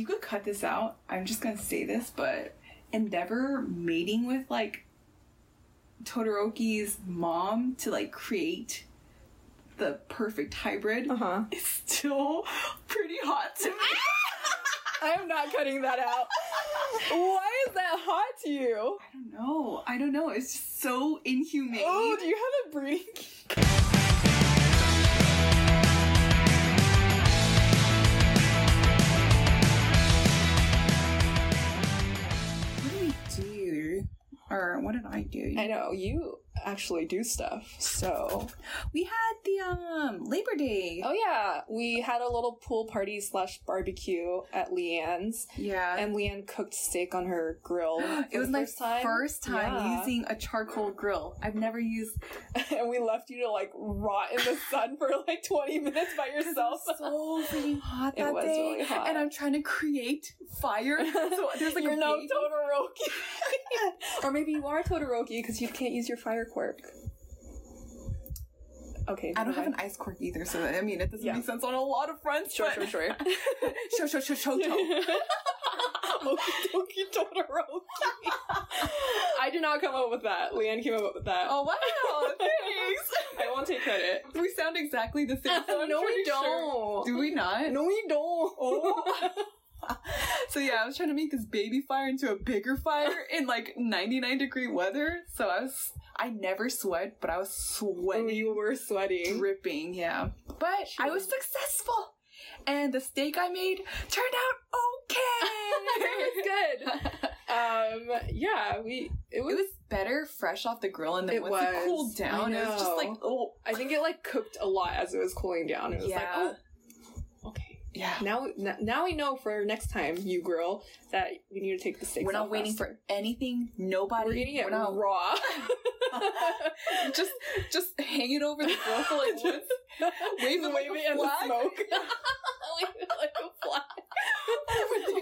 You could cut this out. I'm just gonna say this, but Endeavor mating with like Todoroki's mom to like create the perfect hybrid uh-huh. is still pretty hot to me. I am not cutting that out. Why is that hot to you? I don't know. I don't know. It's just so inhumane. Oh, do you have a breeding? Or what did I do? I know you actually do stuff. So, we had the um Labor Day. oh yeah, we had a little pool party slash barbecue at LeEan's, yeah. and LeEan cooked steak on her grill. it was my first time. first time Yeah. using a charcoal grill. I've never used and we left you to like rot in the sun for like 20 minutes by yourself. so freaking hot that It was day, really hot. and I'm trying to create fire. So there's like You're a no Todoroki. or maybe you are Todoroki because you can't use your fire quirk. Okay. I don't have an ice quirk either, so I mean it doesn't Yeah. make sense on a lot of fronts. Sure, but- sure, sure. sure, sure, sure, sure, sure. Okie dokie Todoroki. I did not come up with that. LeEan came up with that. Oh wow! Thanks. I won't take credit. we sound exactly the same. So no, we don't. Do we not? No, we don't. Oh. so yeah, I was trying to make this baby fire into a bigger fire in like 99 degree weather. So I was, I never sweat, but I was sweating, you were sweating. dripping. Yeah, but I was successful, and the steak I made turned out okay. it was good. Um, yeah, we. It It was. was better fresh off the grill, and then It once it was. cooled down, it was just like oh I think it like cooked a lot as it was cooling down. It was like, oh. Yeah. Now, n- now we know for next time, you girl, that we need to take the steak. We're not waiting for anything. Nobody. We're eating it we're not raw. just just hang it over the grill for like once. Wave it Wave a it in the flag. smoke. Wave it like a flag.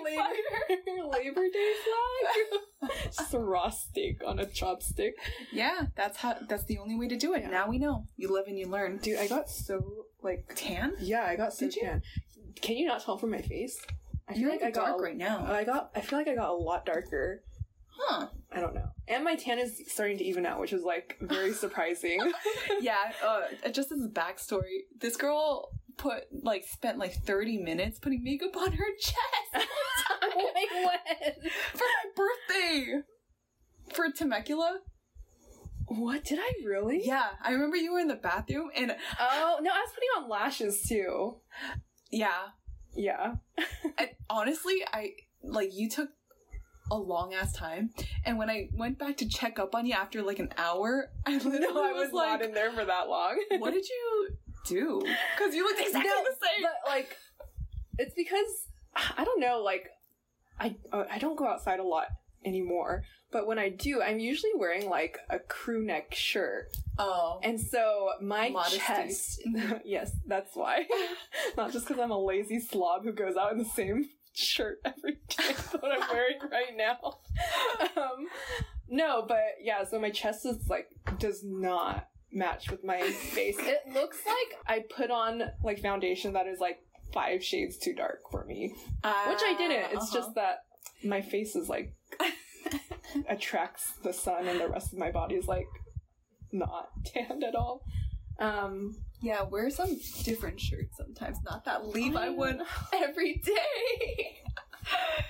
Labor, Labor Day flag. Just a raw steak on a chopstick. Yeah, that's how. That's the only way to do it. Yeah. Now we know. You live and you learn. Dude, I got so like tan? yeah, I got so Did you? Can you not tell from my face? I You're like I got dark a- right now. I got. I feel like I got a lot darker. Huh? I don't know. And my tan is starting to even out, which is like very surprising. yeah. Uh, just as a backstory, this girl put like spent like thirty minutes putting makeup on her chest like when? for my birthday. For Temecula? What did I really? Yeah, I remember you were in the bathroom and Oh no, I was putting on lashes too. Yeah, Yeah. And honestly, I like you took a long ass time, and when I went back to check up on you after like an hour, I literally No, I was, was like, not in there for that long. "What did you do?" Because you looked exactly No, the same. But like, it's because I don't know. Like, I I don't go outside a lot anymore. But when I do, I'm usually wearing like a crew neck shirt, oh, and so my Modesty. chest. yes, that's why. Not just because I'm a lazy slob who goes out in the same shirt every day. What I'm wearing right now. Um, no, but yeah. So my chest is like does not match with my face. It looks like I put on like foundation that is like five shades too dark for me, which I didn't. It's Uh-huh. just that my face is like attracts the sun, and the rest of my body is like not tanned at all. Um, yeah. Wear some different shirts sometimes. Not that Levi I one every day.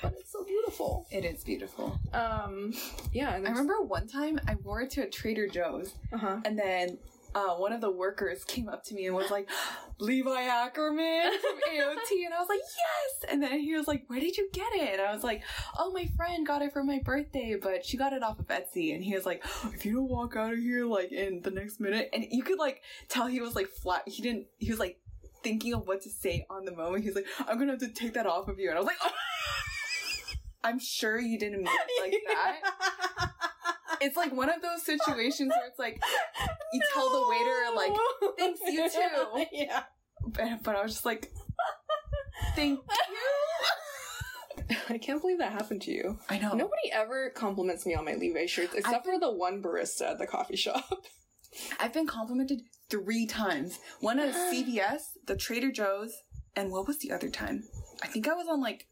but it's so beautiful. It is beautiful. Um, yeah, and I remember one time I wore it to a Trader Joe's, Uh huh. and then uh, one of the workers came up to me and was like, Levi Ackerman from AOT. And I was like, yes. And then he was like, where did you get it? And I was like, oh, my friend got it for my birthday, but she got it off of Etsy. And he was like, if you don't walk out of here like in the next minute, and you could like tell he was like flat. He didn't, he was like thinking of what to say on the moment. He was like, I'm going to have to take that off of you. And I was like, oh. I'm sure you didn't mean it like that. It's like one of those situations where it's like, you tell the waiter, like, "Thanks, you too." yeah. but, but I was just like, thank you. I can't believe that happened to you. I know. Nobody ever compliments me on my Levi shirts except for the one barista at the coffee shop. I've been complimented three times. One at CVS, the Trader Joe's, and what was the other time? I think I was on like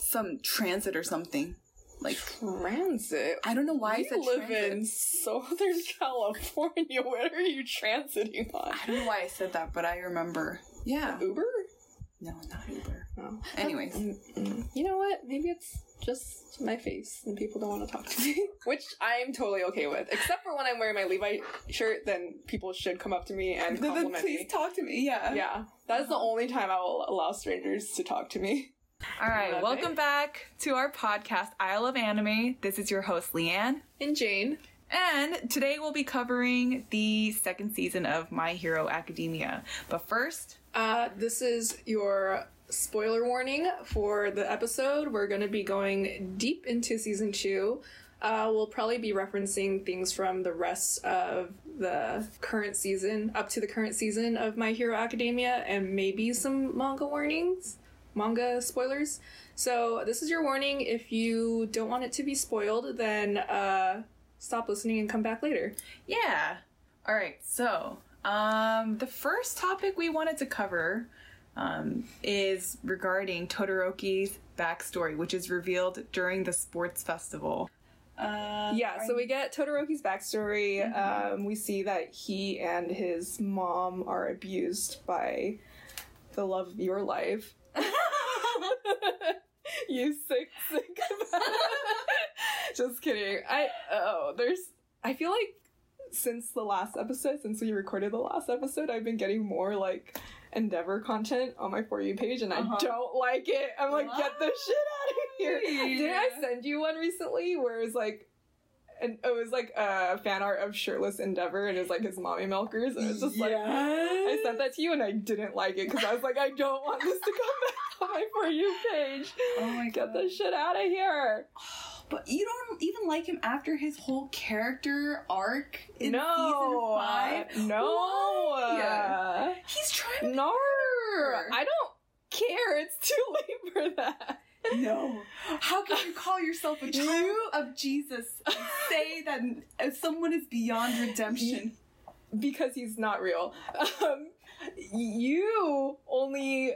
some transit or something. Like Transit. I don't know why I said live transit. in Southern California. What are you transiting on? I don't know why I said that, but I remember. Yeah. Uber? No, not Uber. No. Anyways. Mm, mm. You know what? Maybe it's just my face and people don't want to talk to me. Which I'm totally okay with. Except for when I'm wearing my Levi shirt, then people should come up to me and Then compliment please me. talk to me. Yeah. Yeah. That is the Uh-huh. only time I will allow strangers to talk to me. All right. Love welcome it. back to our podcast, Isle of Anime. This is your host, LeEan. And Jane. And today we'll be covering the second season of My Hero Academia. But first, Uh, this is your spoiler warning for the episode. We're going to be going deep into season two. Uh, we'll probably be referencing things from the rest of the current season, up to the current season of My Hero Academia, and maybe some manga warnings, manga spoilers. So, this is your warning. If you don't want it to be spoiled, then uh, stop listening and come back later. yeah. All right. So, um, the first topic we wanted to cover um, is regarding Todoroki's backstory, which is revealed during the sports festival. Uh, Yeah, so we get Todoroki's backstory. Mhm. Um, we see that he and his mom are abused by the love of your life. you sick, sick. Just kidding. I oh, there's. I feel like since the last episode, since we recorded the last episode, I've been getting more like Endeavor content on my for you page, and Uh-huh. I don't like it. I'm like, get the shit out of here. Didn't I send you one recently where it was like, and it was like a fan art of shirtless Endeavor, and it was like his mommy milkers, and it's just like. I sent that to you and I didn't like it because I was like, I don't want this to come back on my For You page. Oh my god, Get the shit out of here. But you don't even like him after his whole character arc in no. season five. No. Why? He's trying to No. I don't care. It's too late for that. No. How can you call yourself a child You- of Jesus and say that someone is beyond redemption? Because he's not real. Um, you only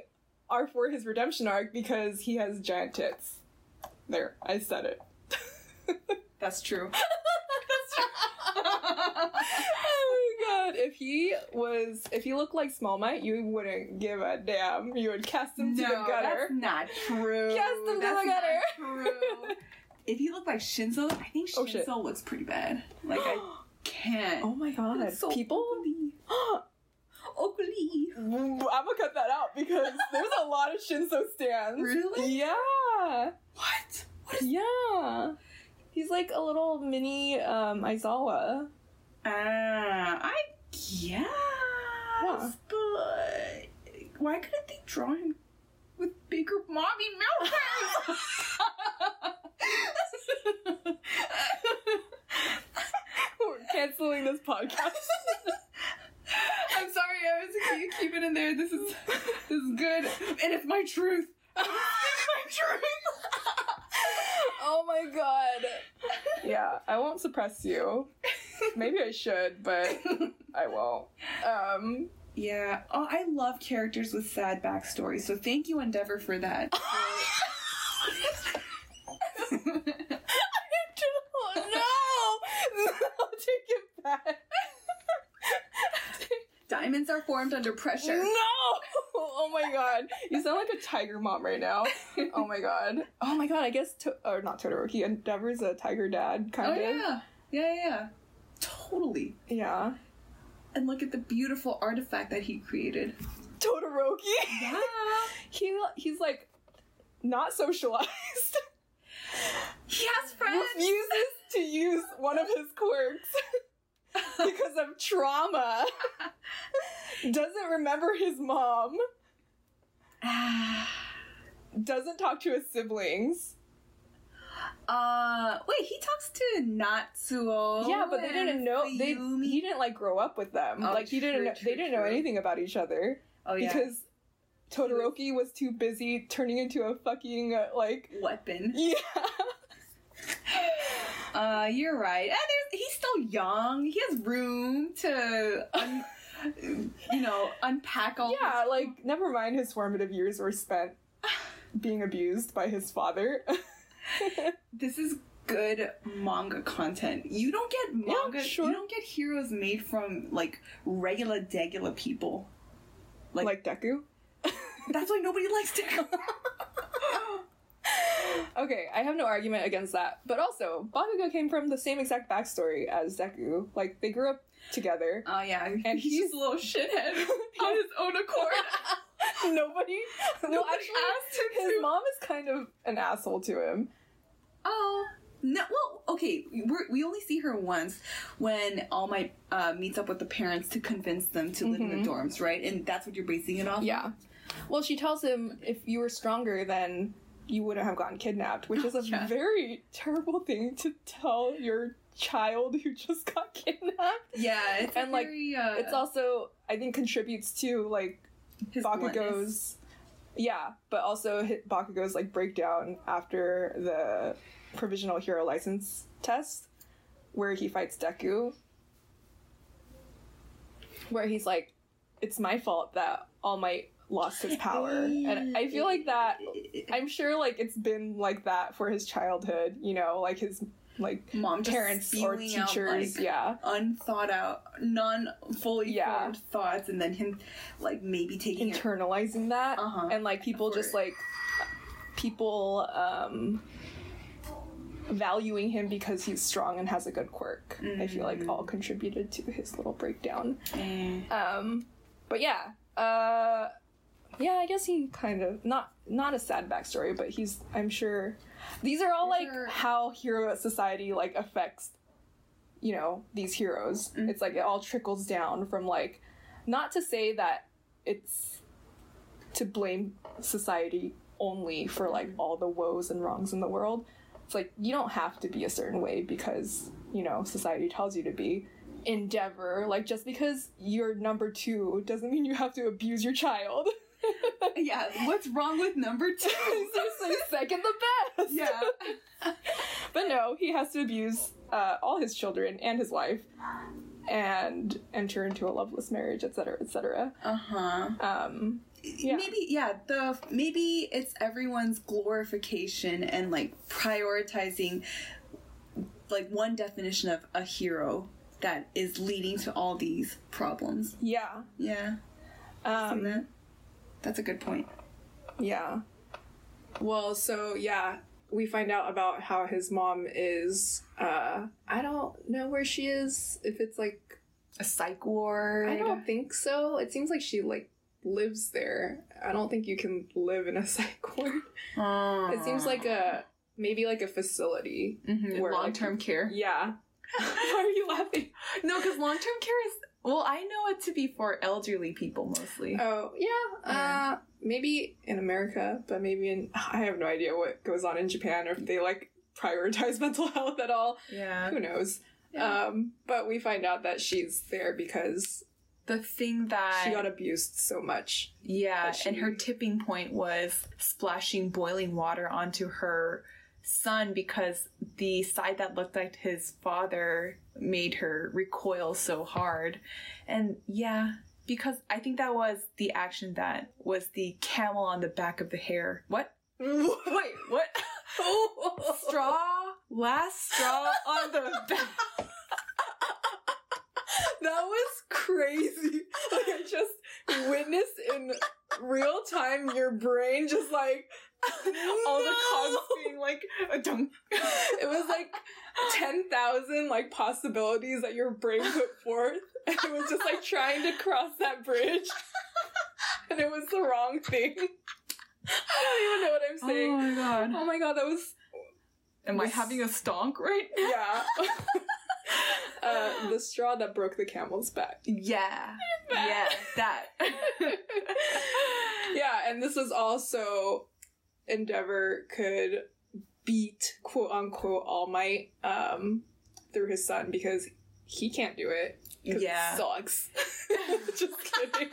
are for his redemption arc because he has giant tits. There, I said it. That's true. oh my god! If he was, if he looked like Small Mite, you wouldn't give a damn. You would cast him to the no, gutter. that's not true. Cast him to That's the not gutter. True. If he looked like Shinso, I think Shinso Oh, shit. looks pretty bad. Like I can't. oh my god! It's so People. Ugly. I'm gonna cut that out because there's a lot of Shinso stands. Really? Yeah. What? What is Yeah. He's like a little mini um Aizawa. Ah, I guess, Yeah. but why couldn't they draw him with bigger mommy milkers? We're canceling this podcast. I'm sorry, I was keep it in there. This is this is good, and it's my truth. it's my truth. oh my god. Yeah, I won't suppress you. Maybe I should, but I won't. Um Yeah. Oh, I love characters with sad backstories. So thank you, Endeavor, for that. Oh no! No, I'll take it back. Diamonds are formed under pressure. No! Oh my god. You sound like a tiger mom right now. Oh my god. Oh my god, I guess, to- or not Todoroki, Endeavor's a tiger dad, Oh kind of. yeah. Yeah, yeah. Totally. Yeah. And look at the beautiful artifact that he created. Todoroki? Yeah. he, he's like, not socialized. He has friends. Refuses to use one of his quirks because of trauma. Doesn't remember his mom. Doesn't talk to his siblings. Uh, wait, he talks to Natsuo. yeah, but they didn't know they Fuyumi. he didn't like grow up with them. Oh, like he didn't know, true, they didn't know true. anything about each other oh yeah, because Todoroki was too busy turning into a fucking uh, like weapon. yeah. Uh, you're right. And there's, he's still young. He has room to, un, you know, unpack all. Yeah, his- like never mind his formative years were spent being abused by his father. This is good manga content. You don't get manga. sure. You don't get heroes made from like regular degular people. Like- like Deku. That's why nobody likes Deku. Okay, I have no argument against that. But also, Bakugo came from the same exact backstory as Deku. Like, they grew up together. Oh yeah, And he's, he's- a little shithead on his own accord. Nobody. well, Nobody actually, asked him his to. mom is kind of an asshole to him. Oh. No, well, okay. We're, we only see her once when All Might uh, meets up with the parents to convince them to live in Mhm. the dorms, right? And that's what you're basing it off. Yeah. Well, she tells him if you were stronger, then you wouldn't have gotten kidnapped, which is a Yeah. very terrible thing to tell your child who just got kidnapped. yeah. It's And, like, very, uh, It's also, I think, contributes to like his bluntness. Yeah, but also Bakugo's like breakdown after the provisional hero license test, where he fights Deku. Where he's like, "It's my fault that All Might lost his power," and I feel like that. I'm sure like it's been like that for his childhood. You know, like his like mom parents or spewing out, teachers. like, yeah, unthought out, non fully Yeah. formed thoughts, and then him like maybe taking it. internalizing that Uh-huh. and like people just like people um valuing him because he's strong and has a good quirk i feel like Mm. all contributed to his little breakdown Eh. um but yeah uh yeah i guess he kind of not not a sad backstory but he's i'm sure these are all like how hero society like affects you know these heroes Mhm. it's like it all trickles down from like not to say that it's to blame society only for like all the woes and wrongs in the world it's like you don't have to be a certain way because you know society tells you to be endeavor like just because you're number two doesn't mean you have to abuse your child yeah, what's wrong with number two? Seriously, second the best yeah. but no he has to abuse uh, all his children and his wife and enter into a loveless marriage etc etc Uh huh. um Yeah. Maybe yeah. The maybe it's everyone's glorification and like prioritizing like one definition of a hero that is leading to all these problems. yeah Yeah. Um that? That's a good point. Yeah. Well, so yeah, we find out about how his mom is uh I don't know where she is. If it's like A psych ward. I don't think so. It seems like she like lives there. I don't think you can live in a psych ward. It seems like a maybe like a facility. Mhm, where, long-term care. Yeah. Why are you laughing? No, because long-term care is well, I know it to be for elderly people mostly. Oh, yeah. Uh maybe in America, but maybe in I have no idea what goes on in Japan or if they like prioritize mental health at all. yeah. Who knows? Yeah. Um, but we find out that she's there because the thing that she got abused so much. Yeah, that and her tipping point was splashing boiling water onto her son because the side that looked like his father made her recoil so hard. And yeah, because I think that was the action that was the camel on the back of the hair. What? Wait, what? straw? Last straw on the back. That was crazy. Like I just witnessed in real time your brain just like all the cogs being like a dunk. it was like 10,000 like possibilities that your brain put forth and it was just like trying to cross that bridge and it was the wrong thing. I don't even know what I'm saying. Oh my god. Oh my god, that was Am I having a stonk right now? yeah. uh, the straw that broke the camel's back. Yeah. Yeah, that. Yeah, and this was also Endeavor could beat quote unquote All Might um, through his son because he can't do it. Yeah. it sucks. Just kidding.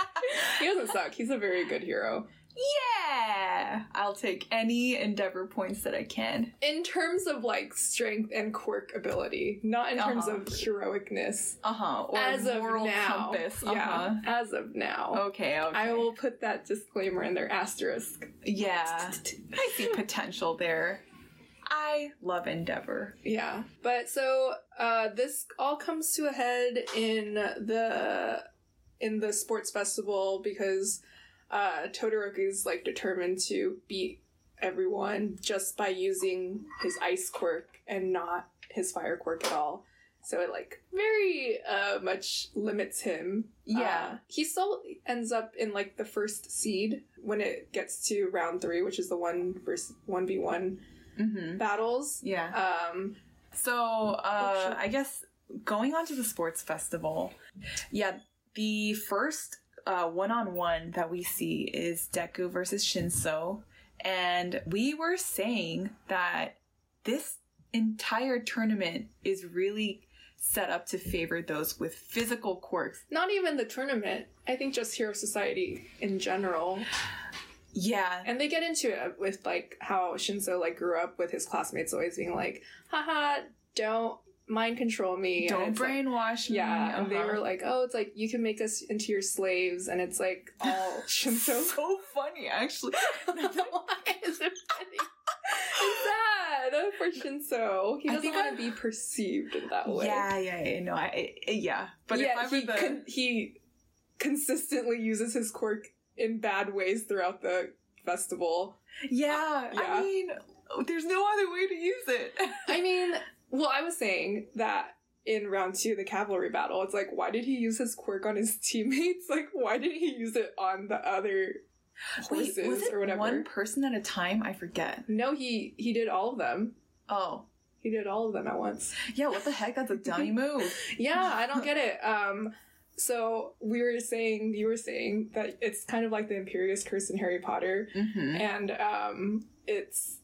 he doesn't suck. He's a very good hero. Yeah, I'll take any Endeavor points that I can. In terms of like strength and quirk ability, not in terms Uh-huh. of heroicness. Uh huh. Or as of moral now, compass. Yeah, as of now. Okay. Okay. I will put that disclaimer in there, asterisk. Yeah, I see potential there. I love Endeavor. Yeah. But so uh this all comes to a head in the in the sports festival because uh Todoroki's like determined to beat everyone just by using his ice quirk and not his fire quirk at all. So it like very uh much limits him. Yeah. Uh, he still ends up in like the first seed when it gets to round 3, which is the 1 versus 1v1 Mm-hmm. battles. Yeah. Um So, uh, sure. I guess going on to the sports festival, yeah, the first uh, one-on-one that we see is Deku versus Shinso, and we were saying that this entire tournament is really set up to favor those with physical quirks. not even the tournament. I think just Hero Society in general. Yeah, And they get into it with like how Shinso like grew up with his classmates always being like, haha, don't mind control me. Don't it's like- brainwash me. yeah, and they uh-huh. were like, "Oh, it's like you can make us into your slaves," and it's like all Shinso. so funny, actually. Why is it funny? It's sad for Shinso. He doesn't want to be perceived in that way. Yeah, yeah, yeah. No, I, I- yeah. But yeah, if I he the con- he consistently uses his quirk in bad ways throughout the festival. Yeah, Yeah. I mean, there's no other way to use it. I mean, well, I was saying that in round two, the cavalry battle, it's like, why did he use his quirk on his teammates? Like, why did he use it on the other horses Wait, was it or whatever? one person at a time? I forget. No, he he did all of them. Oh, He did all of them at once. yeah. What the heck? That's a dummy move. Yeah, I don't get it. Um, so we were saying, you were saying that it's kind of like the Imperius Curse in Harry Potter, Mm-hmm. and um, it's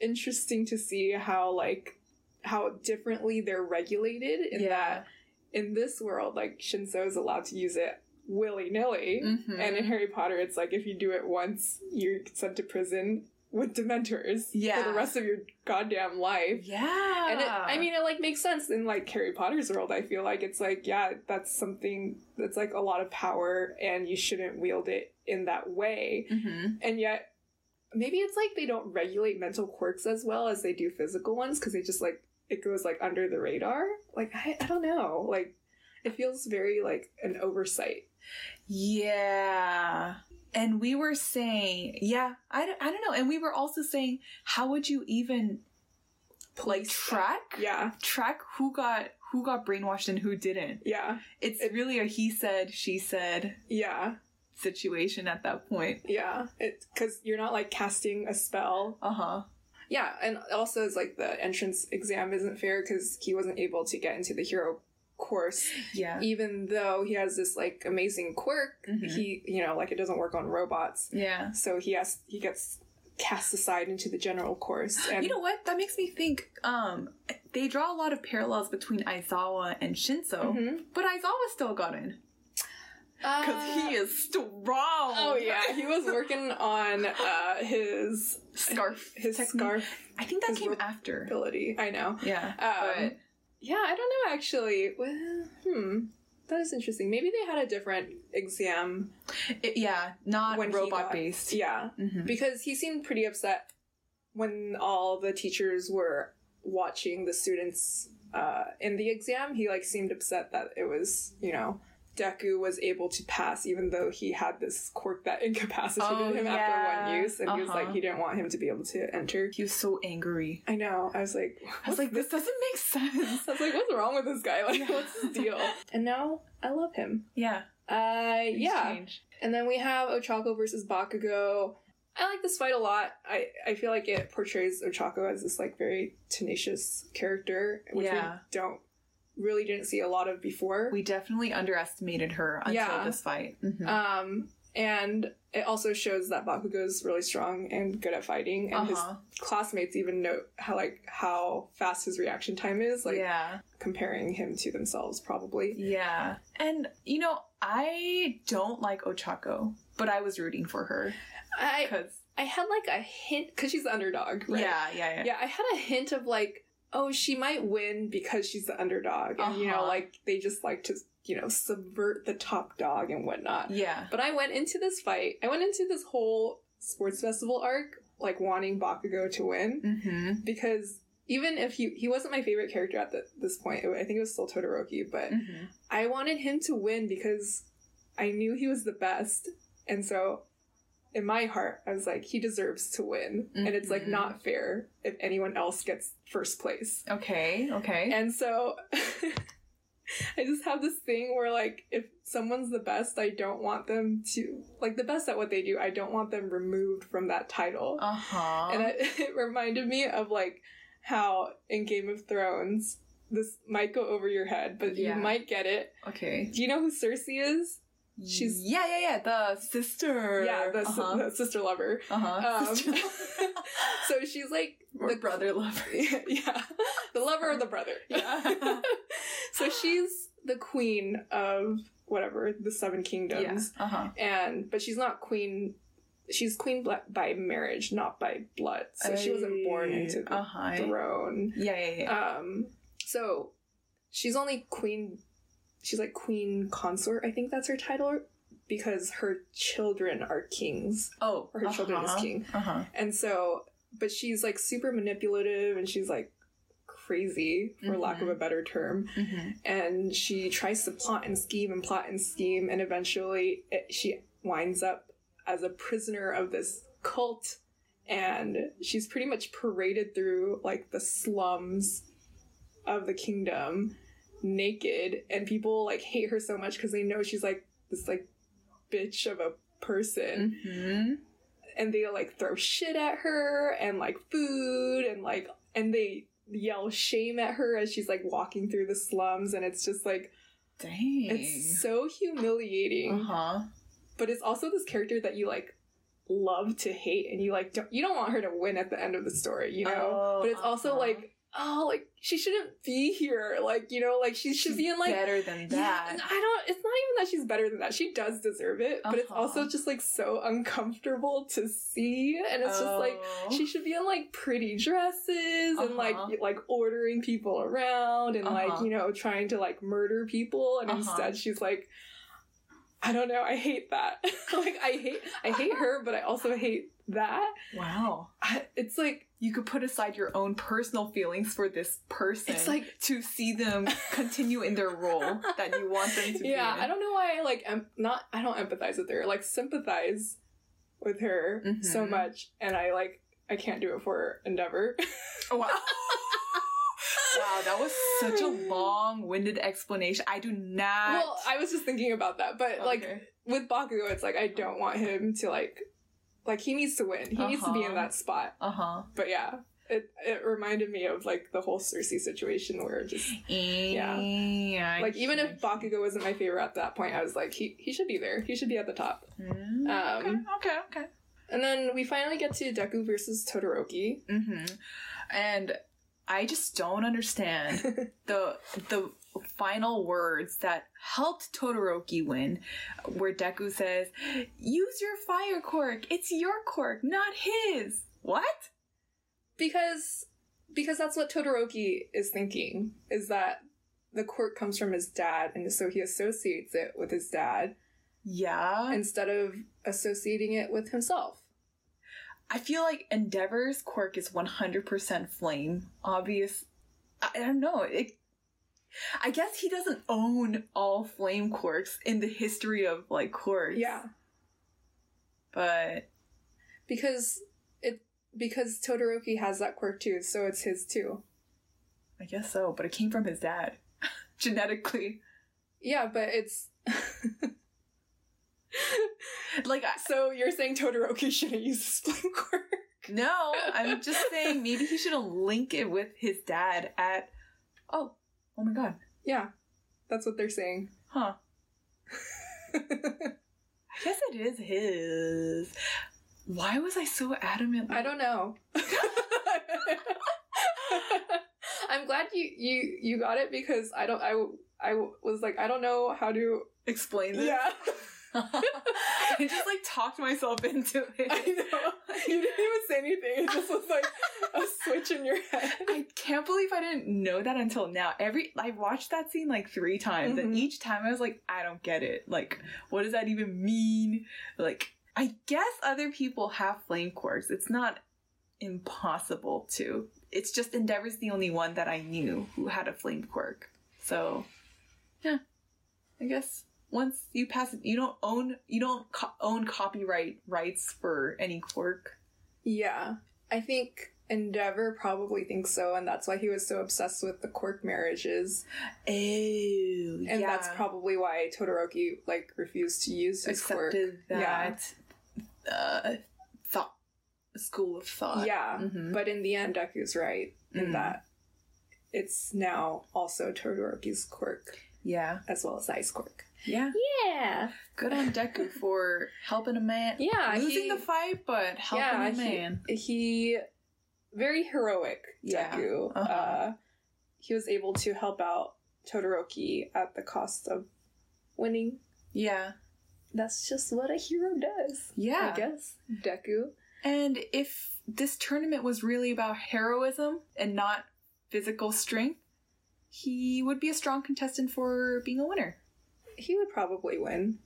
interesting to see how like how differently they're regulated in that in this world, like Shinso is allowed to use it willy nilly, Mhm. and in Harry Potter, it's like if you do it once, you're sent to prison with Dementors for the rest of your goddamn life. yeah, And it, I mean, it like makes sense in like Harry Potter's world. I feel like it's like, yeah, that's something that's like a lot of power, and you shouldn't wield it in that way. hmm And yet, maybe it's like they don't regulate mental quirks as well as they do physical ones because they just like it goes like under the radar. Like I, I don't know. Like it feels very like an oversight. yeah. And we were saying, yeah, I, don't- I don't know. And we were also saying, how would you even like Place track Yeah, track who got who got brainwashed and who didn't? yeah, It's It- really a he said she said yeah, situation at that point. yeah. It because you're not like casting a spell. Uh huh. Yeah, and also it's like the entrance exam isn't fair because he wasn't able to get into the hero course Yeah. even though he has this like amazing quirk Mhm. he you know like it doesn't work on robots Yeah. so he has he gets cast aside into the general course and you know what? That makes me think. Um, they draw a lot of parallels between Aizawa and Shinso, Mhm. but Aizawa still got in because he is strong. oh yeah he was working on uh his scarf. his scarf I think that came after. ability i know Yeah, um but yeah i don't know actually well hmm that is interesting maybe they had a different exam it, yeah, not when robot got- based. yeah Mhm. because he seemed pretty upset when all the teachers were watching the students uh, in the exam. He like seemed upset that it was you know Deku was able to pass even though he had this quirk that incapacitated Oh, him yeah. after one use, and he was like Uh-huh. he didn't want him to be able to enter. He was so angry. I know. I was like, I was like, this doesn't make sense. I was like, what's wrong with this guy? Like, what's his deal? And now I love him. Yeah. Uh, yeah. Exchange. And then we have Ochako versus Bakugo. I like this fight a lot. I, I feel like it portrays Ochako as this like very tenacious character, which Yeah. we don't really didn't see a lot of before. We definitely underestimated her until Yeah. this fight. Mhm. um And it also shows that Bakugo is really strong and good at fighting, and his Uh-huh. classmates even note how like how fast his reaction time is, like yeah. comparing him to themselves, probably. Yeah. And, you know, I don't like Ochako, but I was rooting for her. I Because, I had like a hint because she's the underdog, right? yeah, yeah, yeah. Yeah, I had a hint of like, oh, she might win because she's the underdog, and you know, Uh-huh. like they just like to you know subvert the top dog and whatnot. Yeah. But I went into this fight. I went into this whole sports festival arc like wanting Bakugo to win Mm-hmm. because even if he he wasn't my favorite character at the, this point, I think it was still Todoroki, but Mm-hmm. I wanted him to win because I knew he was the best, and so. In my heart, I was like, he deserves to win. And it's like not fair if anyone else gets first place. Okay, okay. And so I just have this thing where like if someone's the best, I don't want them to like the best at what they do, I don't want them removed from that title. uh-huh. And it, it reminded me of like how in Game of Thrones this might go over your head, but Yeah. you might get it. okay. Do you know who Cersei is? She's- yeah, yeah, yeah. The sister. Yeah, the, uh-huh. the sister lover. uh-huh. Um, Sister- So she's like or the brother lover. yeah, the lover of the brother. Yeah. so she's the queen of whatever the seven Yeah. kingdoms, Uh-huh. and but she's not queen. She's queen by marriage, not by blood. So she wasn't born into the uh-huh. throne. Yeah, yeah, yeah. Um, so she's only queen. She's like queen consort. I think that's her title because her children are kings, oh, or her children is uh-huh. king. Uh-huh. And so, but she's like super manipulative and she's like crazy, for lack of a better term. Mm-hmm. And she tries to plot and scheme and plot and scheme, and eventually it, she winds up as a prisoner of this cult. And she's pretty much paraded through like the slums of the kingdom naked, and people like hate her so much because they know she's like this like bitch of a person Mm-hmm. and they like throw shit at her and like food and like and they yell shame at her as she's like walking through the slums and it's just like Dang. it's so humiliating uh-huh. but it's also this character that you like love to hate and you like don't, you don't want her to win at the end of the story you know Oh, but it's also uh-huh. like oh like she shouldn't be here like you know like she should She's be in like better than that. and I don't. It's not even that she's better than that. She does deserve it, but it's Uh-huh. also just like so uncomfortable to see, and it's just like Oh. she should be in like pretty dresses and like Uh-huh. like ordering people around and like Uh-huh. you know trying to like murder people, and Uh-huh. instead she's like. I don't know. I hate that. like I hate I hate her, but I also hate that. Wow. I, it's like You could put aside your own personal feelings for this person. It's like- to see them continue in their role that you want them to be. yeah. I don't know why I like em- not. I don't empathize with her. Like sympathize with her so Mhm. much, and I like I can't do it for Endeavor. Oh, wow. Wow, that was such a long-winded explanation. I do not. well, I was just thinking about that, but like with Bakugo, it's like I don't want him to like like he needs to win. He needs to be in Uh-huh. that spot. Uh huh. But yeah, it it reminded me of like the whole Cersei situation where just Yeah. like even if Bakugo wasn't my favorite at that point, I was like he he should be there. He should be at the top. Mm, Um, okay, okay, okay. And then we finally get to Deku versus Todoroki. Mm-hmm. And I just don't understand the the final words that helped Todoroki win, where Deku says, "Use your fire quirk. It's your quirk, not his." What? because because that's what Todoroki is thinking is that the quirk comes from his dad and so he associates it with his dad Yeah. instead of associating it with himself. I feel like Endeavor's quirk is 100% flame. Obvious. I, I don't know. It, I guess he doesn't own all flame quirks in the history of like quirks. Yeah, But because it because Todoroki has that quirk too, so it's his too. I guess so. But it came from his dad. Genetically. Yeah, but it's Like, so you're saying Todoroki shouldn't use his flame quirk? no, I'm just saying maybe he should link it with his dad at. Oh, oh my god. Yeah, that's what they're saying. Huh. I guess it is his. Why was I so adamant? I don't know. I'm glad you you you got it because I don't I I was like I don't know how to explain this. yeah I just like talked myself into it. I know you didn't even say anything it just was like a switch in your head I can't believe I didn't know that until now. Every I watched that scene like three times, and Mhm. each time I was like, I don't get it. Like, what does that even mean? Like, I guess other people have flame quirks. It's not impossible to. It's just Endeavor's the only one that I knew who had a flame quirk. So, yeah, I guess once you pass it, you don't own you don't co- own copyright rights for any quirk. yeah I think Endeavor probably thinks so and that's why he was so obsessed with the quirk marriages Oh, and that's probably why Todoroki like refused to use his quirk accepted Yeah. that uh, thought school of thought. yeah Mhm. but in the end Deku's right in Mhm. that it's now also Todoroki's quirk yeah, as well as Ice quirk yeah. yeah Good on Deku for helping a man. Yeah, losing he- the fight, but helping yeah, a man. He, he very heroic Yeah, Deku. uh-huh. Uh, he was able to help out Todoroki at the cost of winning. yeah, That's just what a hero does. yeah. I guess Deku. And if this tournament was really about heroism and not physical strength, he would be a strong contestant for being a winner. He would probably win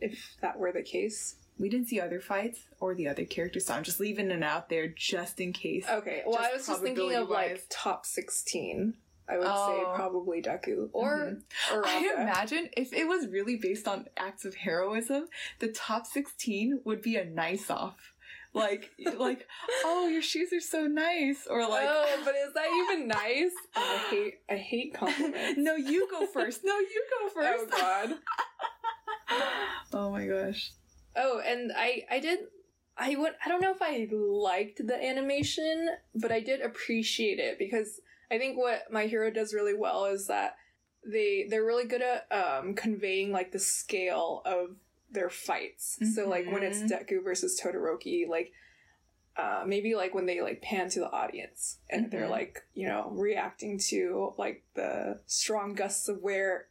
if that were the case. We didn't see other fights or the other characters, so I'm just leaving it out there just in case. Okay, well, I was Just thinking of like top sixteen. I would say Oh. probably Deku or Mhm. or I imagine if it was really based on acts of heroism, the top 16 would be a nice off. Like, like, oh, your shoes are so nice. Or like, oh, but is that even nice? I hate I hate compliments. no, you go first. No, you go first Oh first. God. Oh my gosh. Oh, and I I did I would I don't know if I liked the animation, but I did appreciate it because I think what My Hero does really well is that they they're really good at um conveying like the scale of their fights. So like when it's Mhm. Deku versus Todoroki, like uh, maybe like when they like pan to the audience and they're Mhm. like you know reacting to like the strong gusts of where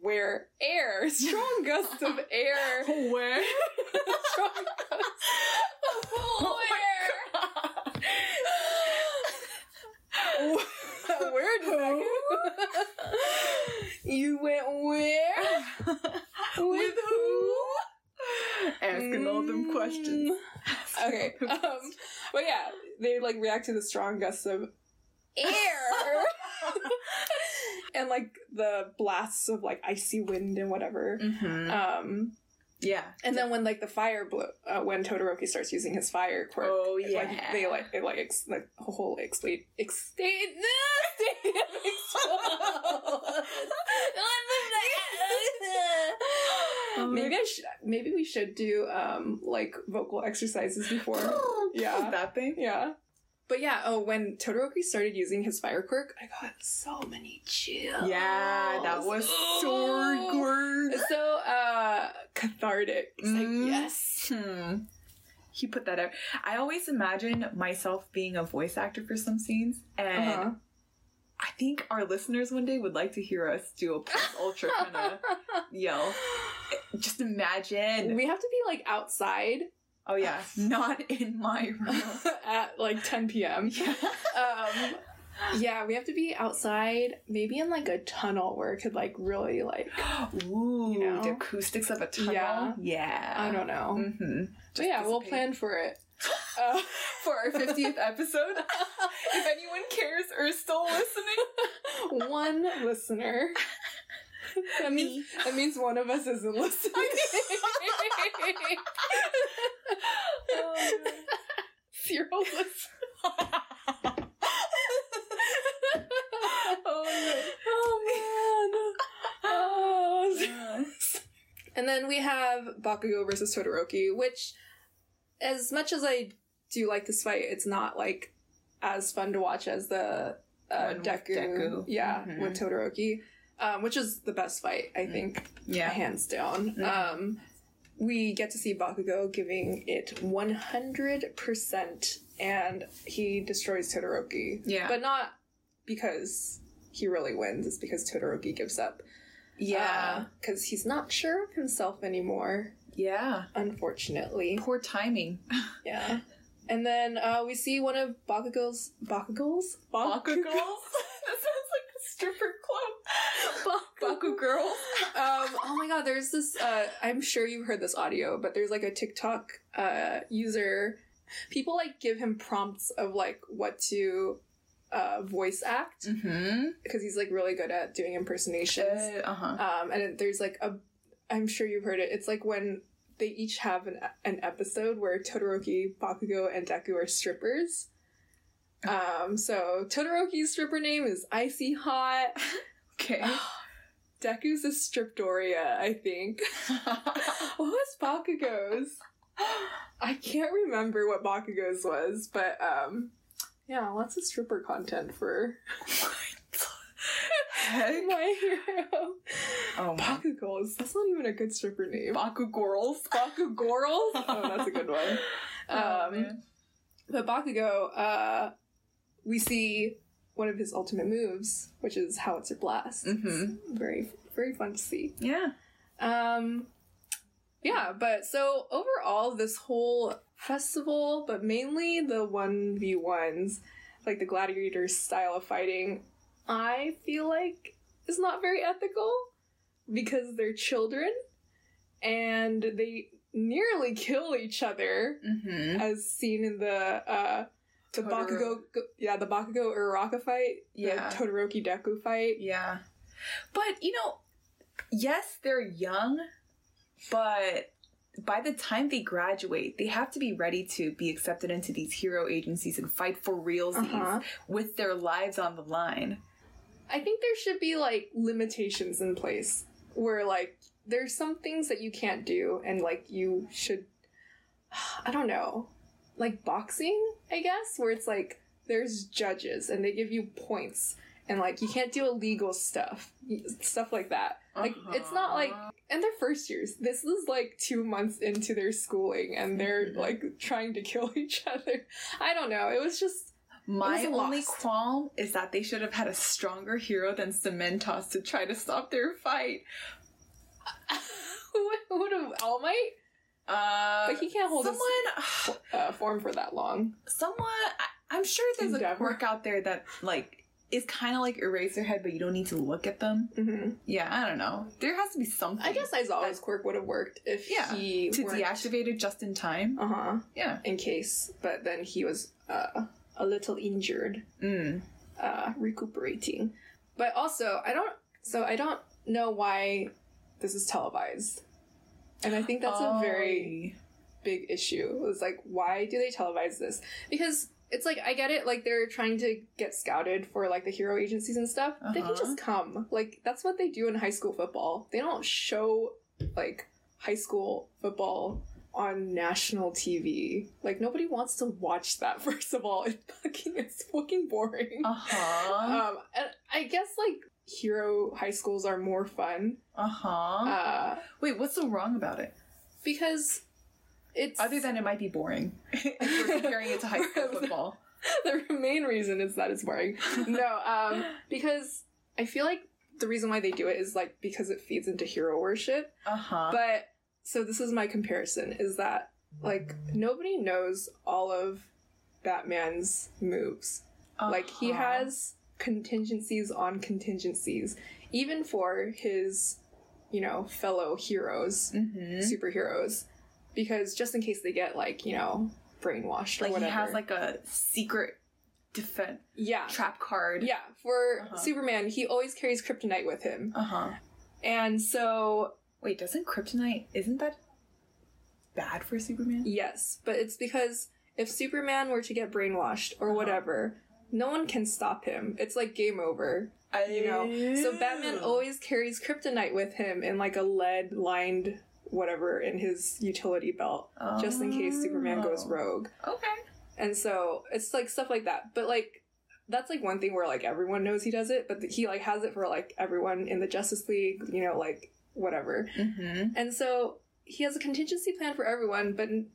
where air strong gusts of air Where? strong gusts Oh of where did you went where With who? Asking all them Mm. questions. okay um but yeah they like react to the strong gusts of air and like the blasts of like icy wind and whatever Mm-hmm. um yeah. and then when like the fire blow uh, when todoroki starts using his fire quirk Oh, it, like yeah. they like it like ex- like whole explain explain Oh, maybe I should maybe we should do um like vocal exercises before Yeah. That thing? yeah but yeah oh when todoroki started using his fire quirk i got so many chills Yeah, that was so good. So uh cathartic it's Mm. like yes Hmm. He put that out. I always imagine myself being a voice actor for some scenes, and Uh-huh. I think our listeners one day would like to hear us do a plus ultra kind of yell. Just imagine. we have to be like outside oh yeah, not in my room. at like 10 p.m. yeah. Um, yeah, we have to be outside, maybe in like a tunnel where it could like really like Ooh, You know? the acoustics of a tunnel. Yeah. Yeah. I don't know. Mm-hmm. But yeah, we'll plan for it. Uh, for our 50th episode. if anyone cares or is still listening, one listener. That means that means one of us isn't listening. Zero listeners. oh man. Oh. And then we have Bakugo versus Todoroki, which, as much as I do like this fight, it's not like as fun to watch as the uh, Deku, Deku. yeah, Mhm. with Todoroki, um, which is the best fight I think, yeah. hands down. Mhm. Um, we get to see Bakugo giving it 100%, and he destroys Todoroki. Yeah. But not because he really wins, it's because Todoroki gives up. yeah. Because he's not sure of himself anymore, yeah. unfortunately. Poor timing. Yeah. And then uh, we see one of Bakugo's. Bakugo's? Baku girls? that sounds like a stripper club. Baku girls? um, oh my god, there's this. Uh, I'm sure you've heard this audio, but there's like a TikTok uh, user. People like give him prompts of like what to uh, voice act Mm-hmm. because he's like really good at doing impersonations. Uh huh. Um, and it, there's like a. I'm sure you've heard it. It's like when they each have an, an episode where Todoroki, Bakugo, and Deku are strippers. Um, so Todoroki's stripper name is Icy Hot. Okay. Deku's is Stripdoria, I think. what was Bakugo's? I can't remember what Bakugo's was, but um yeah, lots of stripper content for? my hero. Oh my. Bakugo's. That's not even a good stripper name. Baku girls. Bakugorls? oh, that's a good one. Oh, Um, man. But Bakugo, uh, we see one of his ultimate moves, which is Howitzer Blast. Mhm. Very, very fun to see. Yeah. Um, yeah, but so overall, this whole festival, but mainly the 1v1s, like the gladiator style of fighting, I feel like is not very ethical because they're children and they nearly kill each other Mm-hmm. as seen in the uh the Totoro- Bakugo yeah the Bakugo Uraraka fight Yeah. the Todoroki Deku fight Yeah. But, you know, yes, they're young, but by the time they graduate, they have to be ready to be accepted into these hero agencies and fight for realsies Uh-huh. with their lives on the line. I think there should be like limitations in place where like there's some things that you can't do and like you should I don't know. Like boxing, I guess, where it's like there's judges and they give you points and like you can't do illegal stuff. Stuff like that. Like it's not like Uh-huh. and they're first years. This is like 2 months into their schooling and they're Mhm. like trying to kill each other. I don't know. It was just My only lost. qualm is that they should have had a stronger hero than Cementos to try to stop their fight. who would have All Might Uh, But he can't hold his- someone. uh, form for that long. someone I, i'm sure there's a Endeavor. quirk out there that like is kind of like eraserhead but you don't need to look at them Mm-hmm. yeah i don't know there has to be something I guess Aizawa's quirk would have worked if Yeah, he to weren't- deactivate it just in time Uh huh. yeah In case, but then he was uh, a little injured, mm. uh, recuperating. But also, I don't. So I don't know why this is televised, and I think that's a very big issue. It's like, why do they televise this? Because it's like I get it, like they're trying to get scouted for like the hero agencies and stuff. They can Uh-huh. just come. Like that's what they do in high school football. They don't show like high school football on national TV. Like nobody wants to watch that. First of all, it's fucking it's fucking boring. uh-huh Um, and I guess like hero high schools are more fun. uh-huh Uh, wait what's so wrong about it because it's other than it might be boring if we're comparing it to high school football the main reason is that it's boring. No, um, because I feel like the reason why they do it is like because it feeds into hero worship. uh-huh But so this is my comparison: is that like nobody knows all of Batman's moves. Like he Uh-huh. has contingencies on contingencies, even for his, you know, fellow heroes, Mhm. superheroes, because just in case they get like you know brainwashed or like whatever. he has like a secret defense yeah, trap card Yeah, for Uh-huh. Superman, he always carries kryptonite with him. uh-huh And so, Wait, doesn't kryptonite isn't that bad for Superman? yes, but it's because if Superman were to get brainwashed or Uh-huh. whatever, no one can stop him. It's like game over, you know? So Batman always carries kryptonite with him in like a lead lined whatever in his utility belt, just in case Superman goes Oh. rogue. Okay. And so it's like stuff like that. But like, that's like one thing where like everyone knows he does it, but he like has it for like everyone in the Justice League, you know, like whatever. Mm-hmm. And so he has a contingency plan for everyone, but n-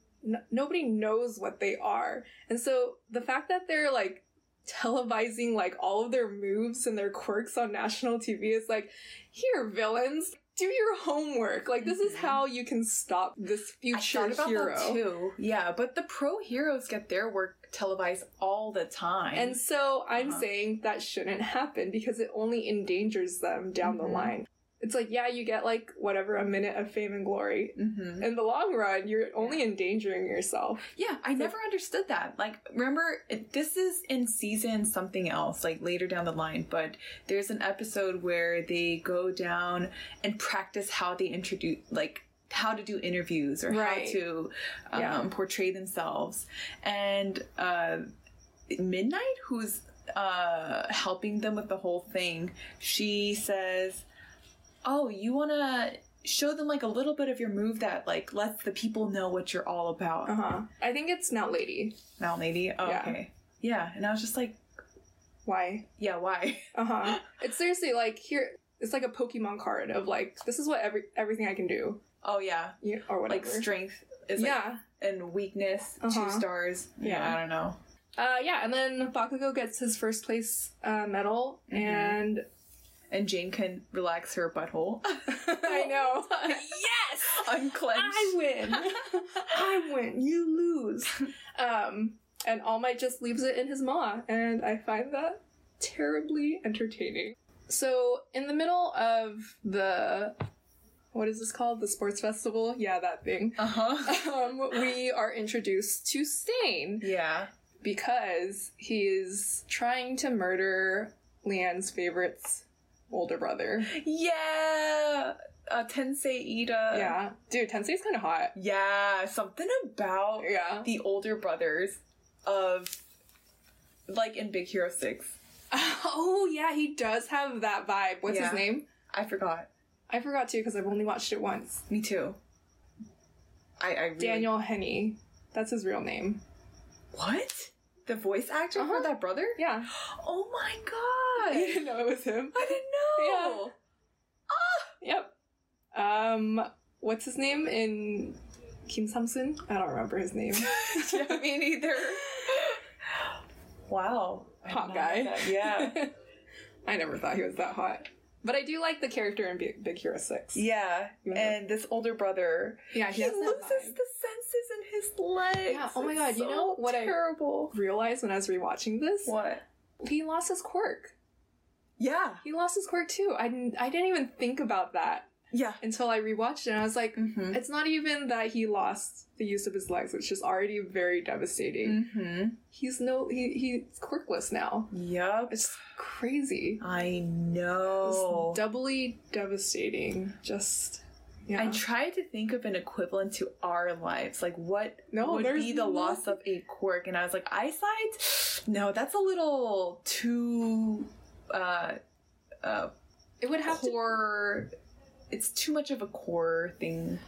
nobody knows what they are. And so the fact that they're like televising like all of their moves and their quirks on national TV is like, here, villains, do your homework. Like this is Mhm. how you can stop this future hero. that too. Yeah, but the pro heroes get their work televised all the time. And so I'm Uh-huh. saying that shouldn't happen because it only endangers them down the Mhm. line. It's like, yeah, you get like whatever a minute of fame and glory. hmm In the long run, you're only endangering yourself. Yeah, I never understood that. Like, remember, this is in season something else, like later down the line, but there's an episode where they go down and practice how they introduce, like, how to do interviews or Right. how to um, Yeah. portray themselves. And uh, Midnight, who's uh, helping them with the whole thing, she says, Oh, you want to show them like a little bit of your move that like lets the people know what you're all about. Uh huh. I think it's Mount Lady. Mount Lady. Oh, Yeah. okay. Yeah, and I was just like, Why? yeah, why? Uh huh. it's seriously like here. It's like a Pokemon card of like this is what every everything I can do, Oh yeah, you, or whatever. like strength is like, yeah. and weakness two Uh-huh. stars. Yeah, Yeah. I don't know. Uh, yeah, and then Bakugo gets his first place uh, medal, Mhm. and And Jane can relax her butthole. I know. yes, unclench. I win. I win. You lose. Um, and All Might just leaves it in his maw, and I find that terribly entertaining. So, in the middle of the what is this called? The sports festival? Yeah, that thing. Uh huh. Um, we are introduced to Stain Yeah. because he is trying to murder LeEan's favorite's older brother. Yeah. Uh, Tensei Ida. yeah, dude, Tensei's kind of hot. Yeah. Something about Yeah. the older brothers of, like in Big Hero Six. Oh yeah, he does have that vibe. What's Yeah. his name? I forgot. I forgot too because I've only watched it once. Me too. I, I really... Daniel Henney. That's his real name. What? The voice actor Uh-huh. for that brother? Yeah. Oh my god! You didn't know it was him? I didn't know. Yeah. Ah Yep. Um, what's his name in Kim Sam-soon? I don't remember his name. Yeah, me neither. Wow. Hot guy. Yeah. I never thought he was that hot. But I do like the character in Big, Big Hero 6. Yeah. Yeah. And this older brother, Yeah, he, that loses the senses in his legs. Yeah, oh my God, you know what I- terrible. Realized when I was rewatching this, What? he lost his quirk. Yeah. He lost his quirk too. I didn't, I didn't even think about that Yeah. until I rewatched it. And I was like, Mm-hmm. it's not even that he lost the use of his legs, which is already very devastating. Mm-hmm. He's no, he he's quirkless now. Yup. It's crazy. I It's know. doubly devastating. Just yeah. I tried to think of an equivalent to our lives. Like, what No, would be the no- loss of a quirk? And I was like, eyesight? No, that's a little too uh, uh, it would have to. It's too much of a core thing.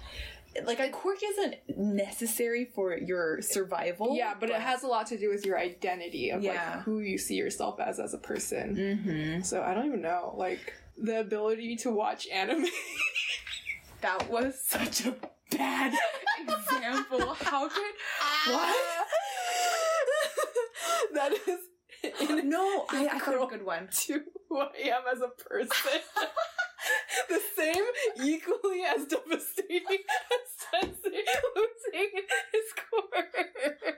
Like, a quirk isn't necessary for your survival. Yeah, but it has a lot to do with your identity of Yeah. like who you see yourself as as a person. Mm-hmm. So I don't even know, like the ability to watch anime. That was such a bad example. How could. What? that is No, I, I found a good one. to who I am as a person. The same, equally as devastating as Tensei losing his core.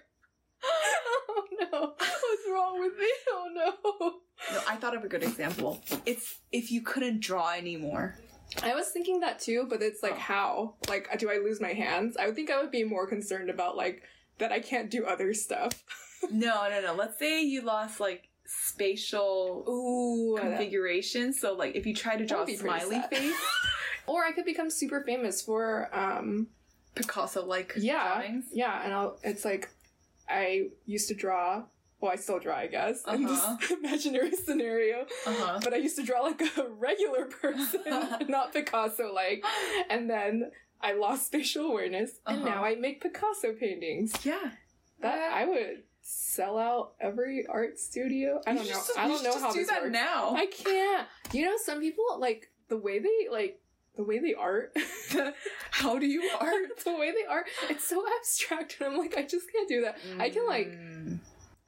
Oh no, what's wrong with me? Oh no. No, I thought of a good example. It's if you couldn't draw anymore. I was thinking that too, but it's like Oh. how? Like, do I lose my hands? I would think I would be more concerned about like that I can't do other stuff. No, no, no. Let's say you lost like spatial Ooh, configuration. So like if you try to draw a smiley face, or I could become super famous for um Picasso like yeah drawings. yeah, and I'll it's like I used to draw. Well, I still draw, I guess, in Uh-huh. this imaginary scenario. Uh-huh. But I used to draw like a regular person, not Picasso like. And then I lost spatial awareness, and Uh-huh. now I make Picasso paintings. Yeah. That I would sell out every art studio. I don't know. just- I don't know how do this that works. now. I can't. You know, some people like the way they like the way they art. How do you art? the way they art, it's so abstract, and I'm like, I just can't do that. I can like,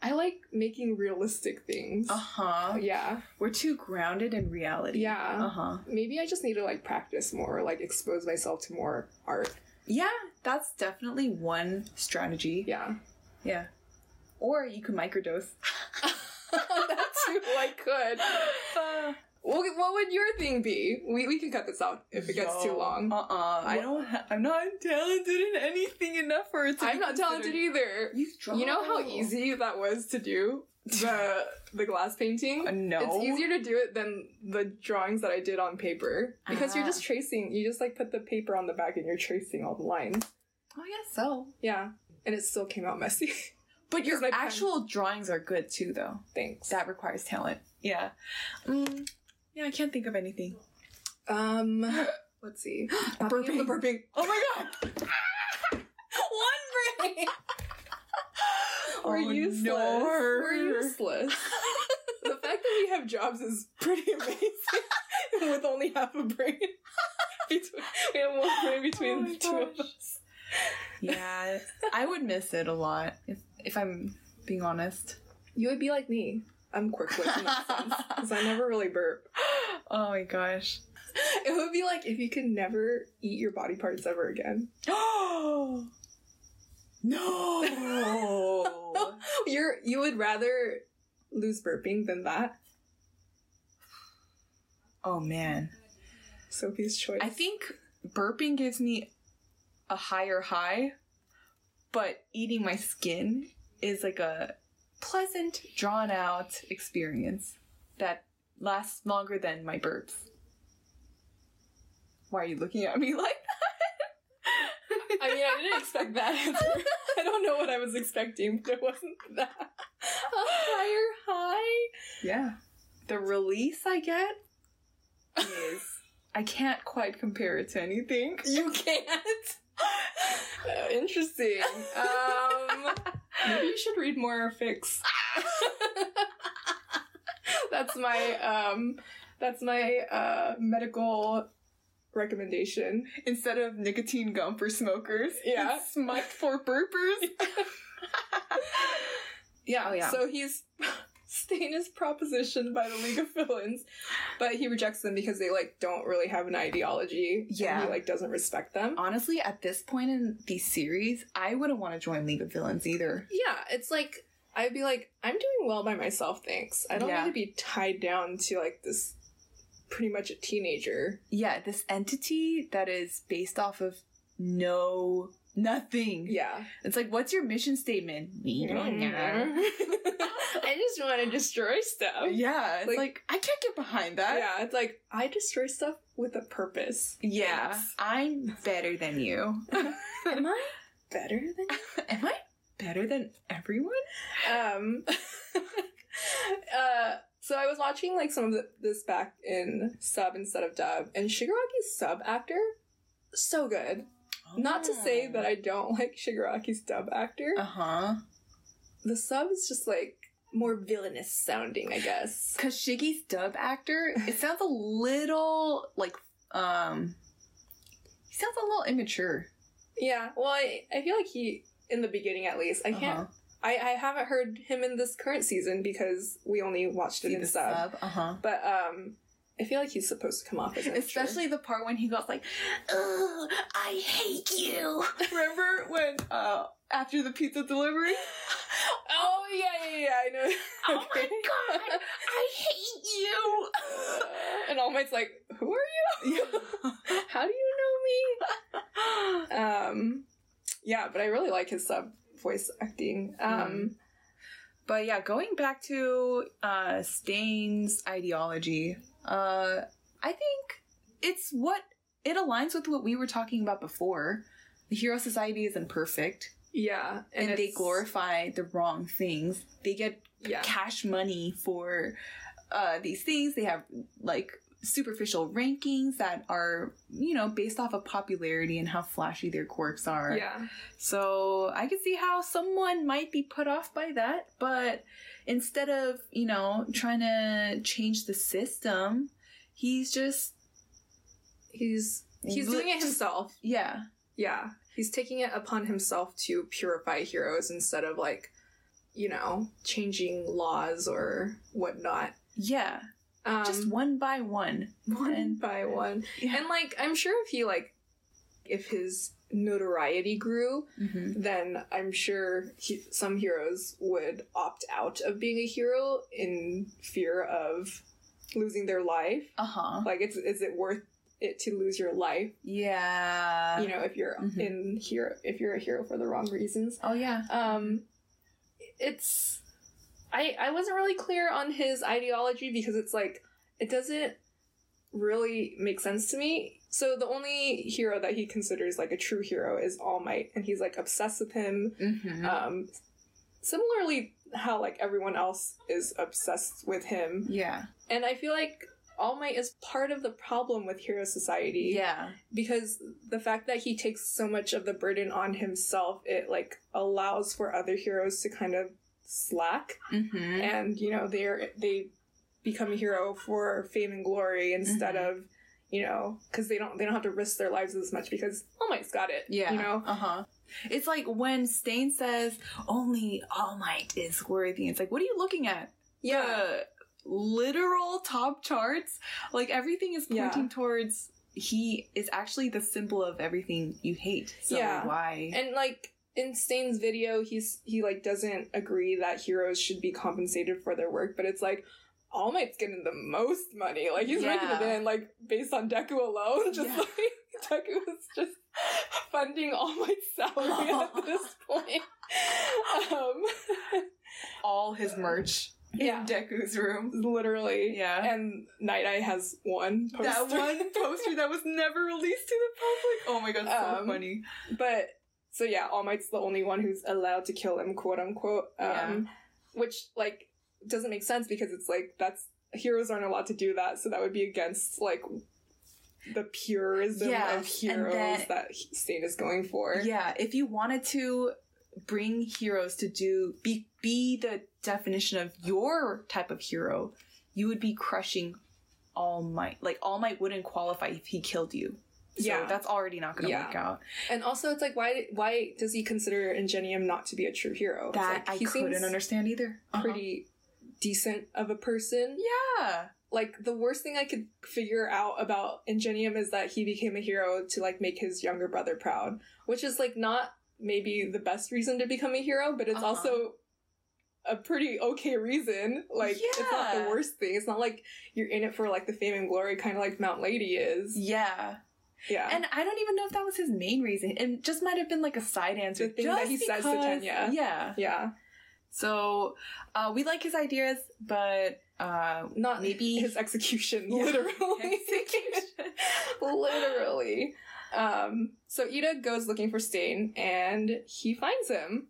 I like making realistic things. Uh huh. Yeah, We're too grounded in reality. Yeah. Uh huh. maybe I just need to like practice more, like expose myself to more art. Yeah, that's definitely one strategy. Yeah, Yeah. Or you could microdose. that's who I could. Uh, Well, what would your thing be? We, we can cut this out if it gets too long. Uh-uh. I don't. Ha- I'm not talented in anything enough for it to. I'm not talented either. You. You know how easy that was to do the the glass painting. Uh, no. It's easier to do it than the drawings that I did on paper because you're Ah. just tracing. You just like put the paper on the back and you're tracing all the lines. Oh, I guess so. Yeah, and it still came out messy. But your my pen- actual drawings are good too, though. Thanks. That requires talent. Yeah. Mm, yeah, I can't think of anything. um, let's see. The burping. The burping. Oh my god. One brain. We're Oh, useless. no. We're useless. the fact that we have jobs is pretty amazing. With only half a brain. between, we have one brain between Oh my the two of us. Yeah, I would miss it a lot if if I'm being honest. You would be like me. I'm quirkless in that sense. Because I never really burp. Oh my gosh. It would be like if you could never eat your body parts ever again. Oh no. You're you would rather lose burping than that. oh man. Sophie's choice. I think burping gives me a higher high, but eating my skin is like a pleasant, drawn out experience that lasts longer than my burps. Why are you looking at me like that? I mean, I didn't expect that answer. I don't know what I was expecting, but it wasn't that. A higher high? Yeah. The release I get is I can't quite compare it to anything. You can't. Uh, interesting. Um, maybe you should read more fics. that's my um, that's my uh medical recommendation. Instead of nicotine gum for smokers, Yeah. smut for burpers. Yeah. Oh, yeah. So he's Stain is propositioned by the League of Villains, but he rejects them because they like don't really have an ideology. and Yeah. he like doesn't respect them. Honestly, at this point in the series, I wouldn't want to join League of Villains either. Yeah, it's like I'd be like, I'm doing well by myself, thanks. I don't Yeah. need to be tied down to like this pretty much a teenager. Yeah, this entity that is based off of no nothing. Yeah. It's like, what's your mission statement? We don't know. I just want to destroy stuff. Yeah, it's Like- like, I can't get behind that. Yeah, it's like I destroy stuff with a purpose. Yeah, Thanks. I'm better than you. Am I better than you? Am I better than everyone? Um uh so I was watching like some of the, this back in sub instead of dub, and Shigaraki's sub actor so good. Not to say that I don't like Shigaraki's dub actor. Uh huh. the sub is just like more villainous sounding, I guess. Cause Shiggy's dub actor, it sounds a little like um. He sounds a little immature. Yeah, well, I, I feel like he, in the beginning at least, I can't, Uh-huh. I, I haven't heard him in this current season because we only watched it See in the sub. sub. Uh huh. But, um, I feel like he's supposed to come off as. Especially the part when he goes like, "Ugh, I hate you." Remember when uh after the pizza delivery? Oh, yeah, yeah, yeah, I know. Oh my god, I hate you. and All Might's like, who are you? How do you know me? Um, yeah, but I really like his sub voice acting. Um, Mm. But yeah, going back to uh Stain's ideology, uh I think it's what it aligns with what we were talking about before. The hero society isn't perfect, yeah, and, they glorify the wrong things. They get Yeah. cash money for uh, these things. They have like superficial rankings that are, you know, based off of popularity and how flashy their quirks are. Yeah. So I can see how someone might be put off by that, but instead of, you know, trying to change the system, he's just he's he's doing it himself. Yeah. Yeah, he's taking it upon himself to purify heroes instead of like, you know, changing laws or whatnot. Yeah. Um, Just one by one. one and- by one. Yeah. And like, I'm sure if he like, if his notoriety grew, Mm-hmm. then I'm sure he, some heroes would opt out of being a hero in fear of losing their life. Uh huh. Like, it's is it worth it to lose your life? Yeah. You know, if you're Mhm. in hero, if you're a hero for the wrong reasons. Oh yeah. Um, it's I I wasn't really clear on his ideology because it's like it doesn't really make sense to me. So the only hero that he considers like a true hero is All Might, and he's like obsessed with him. Mm-hmm. Um, similarly, how like everyone else is obsessed with him, yeah. and I feel like All Might is part of the problem with Hero Society Yeah. because the fact that he takes so much of the burden on himself it like allows for other heroes to kind of slack Mm-hmm. and you know they're they become a hero for fame and glory instead Mhm. of you know because they don't they don't have to risk their lives as much because All Might's got it Yeah. you know Uh huh. It's like when Stain says only All Might is worthy. It's like, what are you looking at? yeah The literal top charts. Like everything is Yeah. pointing towards he is actually the symbol of everything you hate. So Yeah. why? and like in Stain's video he's he like doesn't agree that heroes should be compensated for their work but it's like All Might's getting the most money. Like he's making it in like based on Deku alone. Just Yeah. like Deku is just funding All Might's salary at this point. Um, All his merch Yeah. in Deku's room. literally. Yeah. And Night Eye has one poster. That one poster that was never released to the public. Oh my god, so Um, funny. But so yeah, All Might's the only one who's allowed to kill him, quote unquote. Um, Yeah. which like doesn't make sense because it's like that's heroes aren't allowed to do that, so that would be against like the purism Yes, of heroes that- that Stain is going for. Yeah, if you wanted to bring heroes to do be be the definition of your type of hero, you would be crushing All Might. Like All Might wouldn't qualify if he killed you. So Yeah. that's already not going to Yeah. work out. And also, it's like why why does he consider Ingenium not to be a true hero? That like, I he couldn't understand either. Uh-huh. Pretty decent of a person. Yeah. like the worst thing I could figure out about Ingenium is that he became a hero to like make his younger brother proud, which is like not maybe the best reason to become a hero, but it's Uh-huh. also a pretty okay reason. Like yeah. it's not the worst thing. It's not like you're in it for like the fame and glory, kind of like Mount Lady is. Yeah. Yeah. And I don't even know if that was his main reason. It just might have been like a side answer. The thing that he says to because- Tenya. Yeah. yeah, So uh, we like his ideas, but uh, not Maybe- his execution, Yeah. literally. Execution. literally. Um, so Ida goes looking for Stain, and he finds him.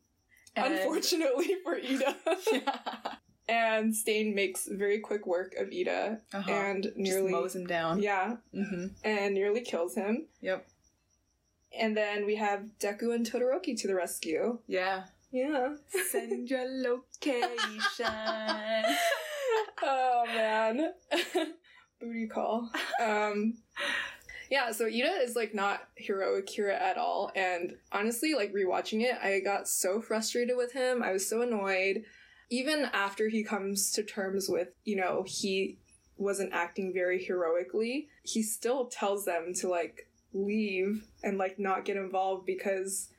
And- Unfortunately for Ida. yeah. and Stain makes very quick work of Ida Uh-huh. and Just nearly mows him down. yeah, Mm-hmm. and nearly kills him. Yep. And then we have Deku and Todoroki to the rescue. Yeah. Yeah. Send your location. oh man. Booty call. Um Yeah, so Ida is like not heroic Kira at all. And honestly, like rewatching it, I got so frustrated with him. I was so annoyed. Even after he comes to terms with, you know, he wasn't acting very heroically, he still tells them to like leave and like not get involved because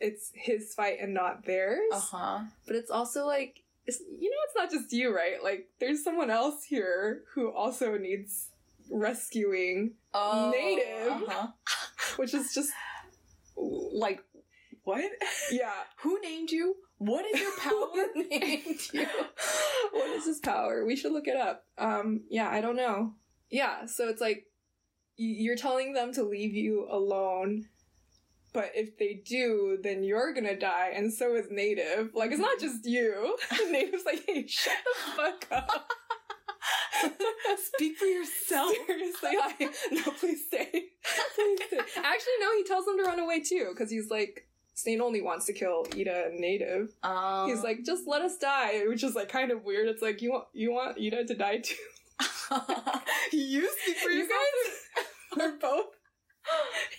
it's his fight and not theirs. Uh huh. But it's also like, it's, you know, it's not just you, right? Like, there's someone else here who also needs rescuing, Oh, Native. Uh-huh. which is just, Like, what? yeah. Who named you? What is your power? Named you? what is his power? We should look it up. Um, yeah, I don't know. Yeah, so it's like, you're telling them to leave you alone. But if they do, then you're gonna die, and so is Native. Like, it's not just you. Native's like, hey, shut the fuck up. Speak for yourself. Seriously, I no, please stay. Please stay. Actually, no, he tells them to run away too, because he's like, Stain only wants to kill Ida and Native. Um, He's like, just let us die, which is like kind of weird. It's like you want you want Ida to die too. you speak for You guys, We're both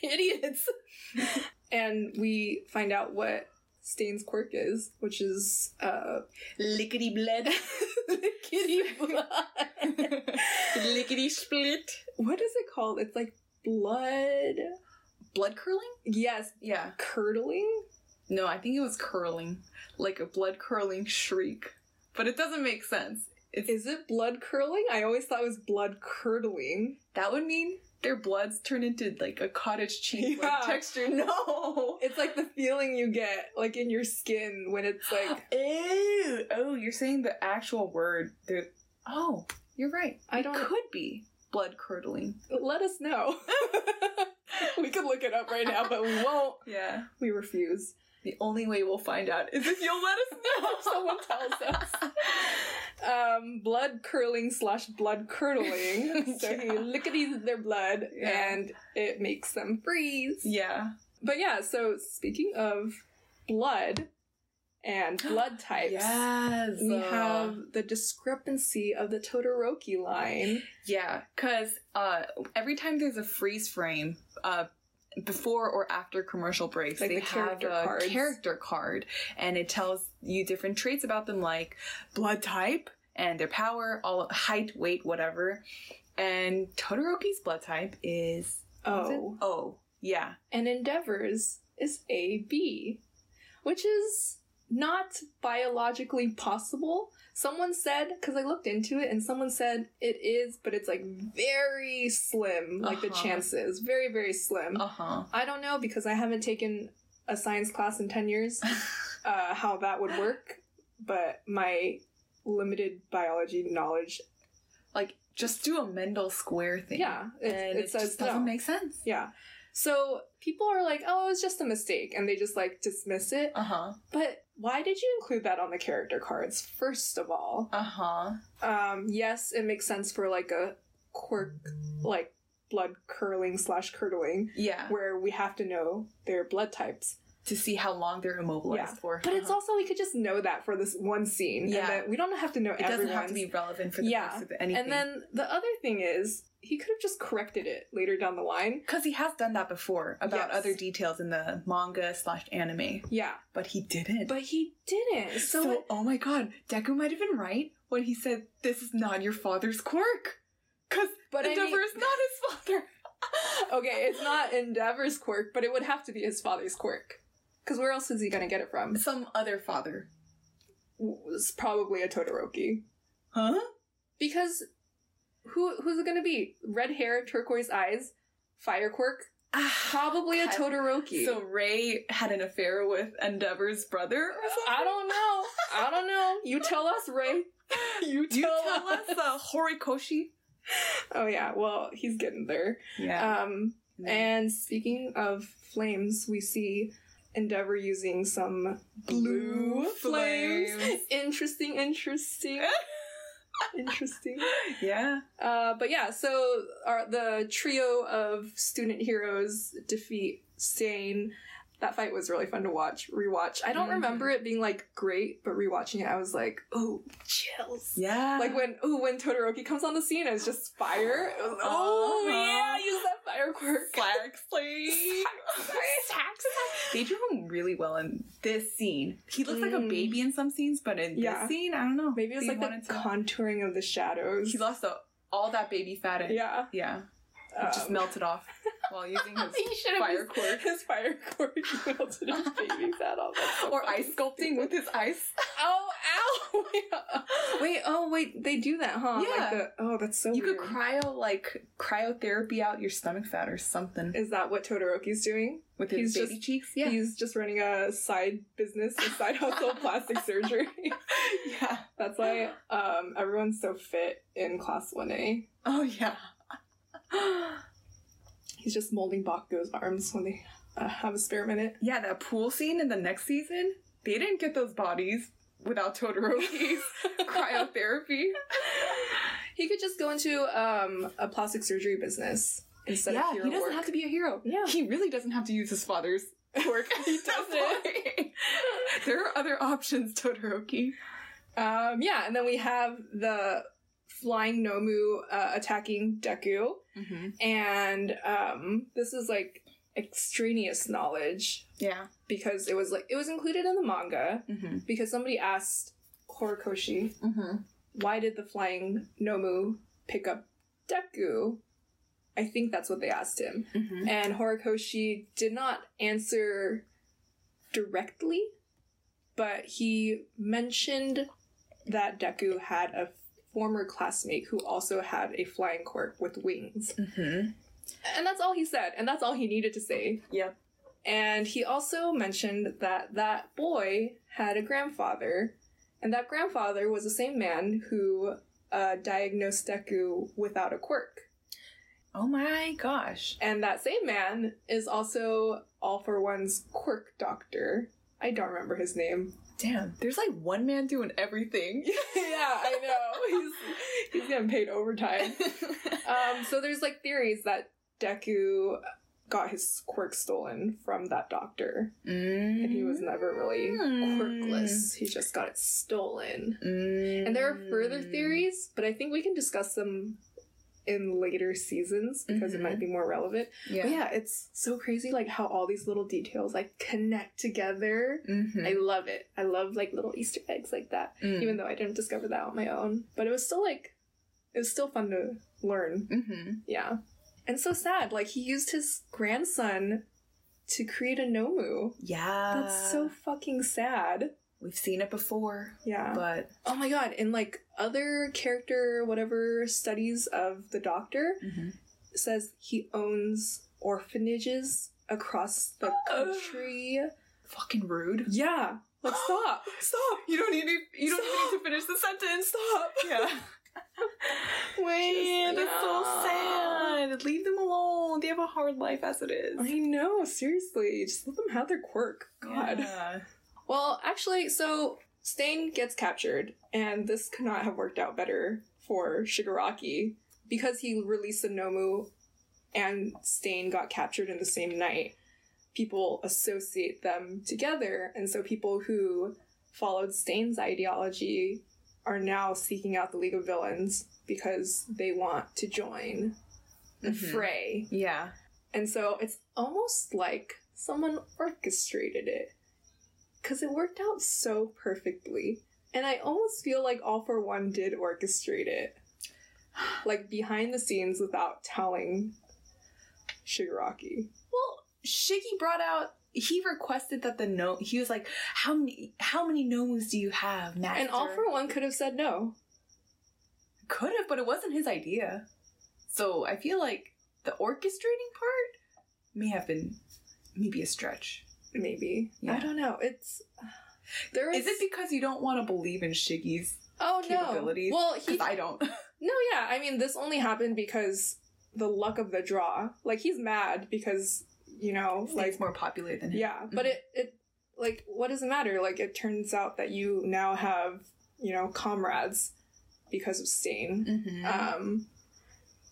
idiots. and we find out what Stain's quirk is, which is uh Lickety blood. lickety blood. Lickety split. what is it called? It's like blood. Blood curling? Yes, Yeah. curdling. No, I think it was curling. Like a blood curling shriek. But it doesn't make sense. It's, Is it blood curling? I always thought it was blood curdling. that would mean their bloods turn into like a cottage cheese like, Yeah. texture. No. It's like the feeling you get, like in your skin, when it's like Ew. Oh, you're saying the actual word. The oh, you're right. I It don't- could be blood curdling. let us know. we could look it up right now, but we won't. Yeah. We refuse. The only way we'll find out is if you'll let us know. Someone tells us. Um, blood curling slash blood curdling. So he Yeah. lickities their blood Yeah. and it makes them freeze. Yeah. But yeah, so speaking of blood and blood types, Yes. we have the discrepancy of the Todoroki line. Yeah, because uh, every time there's a freeze frame, uh, before or after commercial breaks, Like they the have a cards. character card, and it tells you different traits about them, like blood type and their power, all height, weight, whatever. And Todoroki's blood type is? Oh. O. Yeah. And Endeavor's is AB, which is not biologically possible. Someone said, because I looked into it, and someone said it is, but it's like very slim, like the Uh-huh. chances. Very, very slim. Uh huh. I don't know because I haven't taken a science class in 10 years uh, how that would work, but my limited biology knowledge, like just do a Mendel square thing. yeah, it, and it, it, says just doesn't no. make sense. Yeah. So people are like, oh, it was just a mistake, and they just like dismiss it. Uh huh. But why did you include that on the character cards, first of all? Uh huh. Um, yes, it makes sense for like a quirk, like blood curling slash curdling, Yeah. where we have to know their blood types. To see how long they're immobilized Yeah. for. But it's Uh-huh. also, we could just know that for this one scene. Yeah. And then we don't have to know It doesn't have to be relevant for the Yeah. rest of anything. Yeah. And then the other thing is, he could have just corrected it later down the line. because he has done that before about Yes. other details in the manga slash anime, Yeah. but he didn't. But he didn't. So, so, oh my god, Deku might have been right when he said this is not your father's quirk, because but I Endeavor mean, is not his father. okay, it's not Endeavor's quirk, but it would have to be his father's quirk. Because where else is he gonna get it from? Some other father, It's probably a Todoroki. huh? Because who who's it gonna be? Red hair, turquoise eyes, fire quirk? Probably a. Todoroki. So Rei had an affair with Endeavor's brother. I don't know. I don't know. You tell us, Rei. You tell, You tell us, uh, Horikoshi. Oh yeah, well, he's getting there. Yeah. Um and speaking of flames, we see Endeavor using some blue, Blue flames. flames. Interesting, interesting. Interesting. yeah. Uh, but yeah, so our, the trio of student heroes defeat Stain. That fight was really fun to watch, rewatch. I don't Mhm. remember it being like great, but rewatching it, I was like, "Oh, chills!" Yeah. Like when, oh, when Todoroki comes on the scene, it's just fire. It was, oh Uh-huh. yeah, use that fire quirk. Slaxley. They drew him really well in this scene. He looks like a Mm. baby in some scenes, but in Yeah. this scene, I don't know. Maybe it was They like the to- contouring of the shadows. He lost the, all that baby fat. And, yeah, Yeah. It just Um, melted off while using his fire used quirk. His fire quirk melted his baby fat off. So Or funny. ice sculpting with his ice. Oh, ow! wait, oh, wait, they do that, huh? Yeah. Like the, oh, that's so You weird. could cryo, like, cryotherapy out your stomach fat or something Is that what Todoroki's doing? with his he's baby just- cheeks. Yeah. He's just running a side business, a side hustle, plastic surgery. yeah. That's why um, everyone's so fit in Class 1A. Oh, yeah. He's just molding Bakugo's arms when they uh, have a spare minute. yeah, that pool scene in the next season, they didn't get those bodies without Todoroki's cryotherapy. He could just go into um, a plastic surgery business instead yeah, of hero he doesn't work. have to be a hero. Yeah. He really doesn't have to use his father's work. He doesn't. there are other options, Todoroki. Um, yeah, and then we have the flying Nomu uh, attacking Deku, Mm-hmm. and um, this is like extraneous knowledge Yeah. because it was like it was included in the manga Mm-hmm. because somebody asked Horikoshi Mm-hmm. why did the flying Nomu pick up Deku? I think that's what they asked him. Mm-hmm. And Horikoshi did not answer directly, but he mentioned that Deku had a former classmate who also had a flying quirk with wings. Mm-hmm. And that's all he said, and that's all he needed to say. Yeah. And he also mentioned that that boy had a grandfather, and that grandfather was the same man who uh, diagnosed Deku without a quirk. Oh my gosh. And that same man is also All for One's quirk doctor. I don't remember his name. Damn. There's like one man doing everything. yeah, I know. He's he's getting paid overtime. Um, so there's like theories that Deku got his quirk stolen from that doctor, mm. and he was never really quirkless. He just got it stolen. Mm. And there are further theories, but I think we can discuss them in later seasons because it Mhm. might be more relevant. Yeah. But yeah, it's so crazy like how all these little details like connect together. Mm-hmm. I love it. I love like little Easter eggs like that. Mm. Even though I didn't discover that on my own. But it was still like it was still fun to learn. Mm-hmm. Yeah. And so sad. Like he used his grandson to create a Nomu. Yeah. That's so fucking sad. We've seen it before, Yeah. but Oh my god, in like other character whatever studies of the doctor Mhm. says he owns orphanages across the country. fucking rude. yeah. Like stop. Stop! You don't need to. You don't Stop. need to finish the sentence. Stop. Yeah. Wait, Just- that's so sad. Leave them alone. They have a hard life as it is. I know, seriously. Just let them have their quirk. God. Yeah. Well, actually, so Stain gets captured, and this could not have worked out better for Shigaraki because he released the Nomu and Stain got captured in the same night. People associate them together, and so people who followed Stain's ideology are now seeking out the League of Villains because they want to join the Mhm. fray. Yeah. And so it's almost like someone orchestrated it. Because it worked out so perfectly. And I almost feel like All for One did orchestrate it. Like behind the scenes without telling Shigaraki. Well, Shiggy brought out. He requested that the no. He was like, "How many? How many nomus do you have, Master?" And All for One could have said no. could have, but it wasn't his idea. So I feel like the orchestrating part may have been maybe a stretch. Maybe. Yeah. I don't know. It's. There Is it because you don't want to believe in Shiggy's oh, no. Well, he. I don't. No, yeah. I mean, this only happened because the luck of the draw. Like, he's mad because, you know, like. like more popular than him. Yeah, but Mhm. it it like what does it matter? Like it turns out that you now have you know comrades because of Stain. Mhm. Um,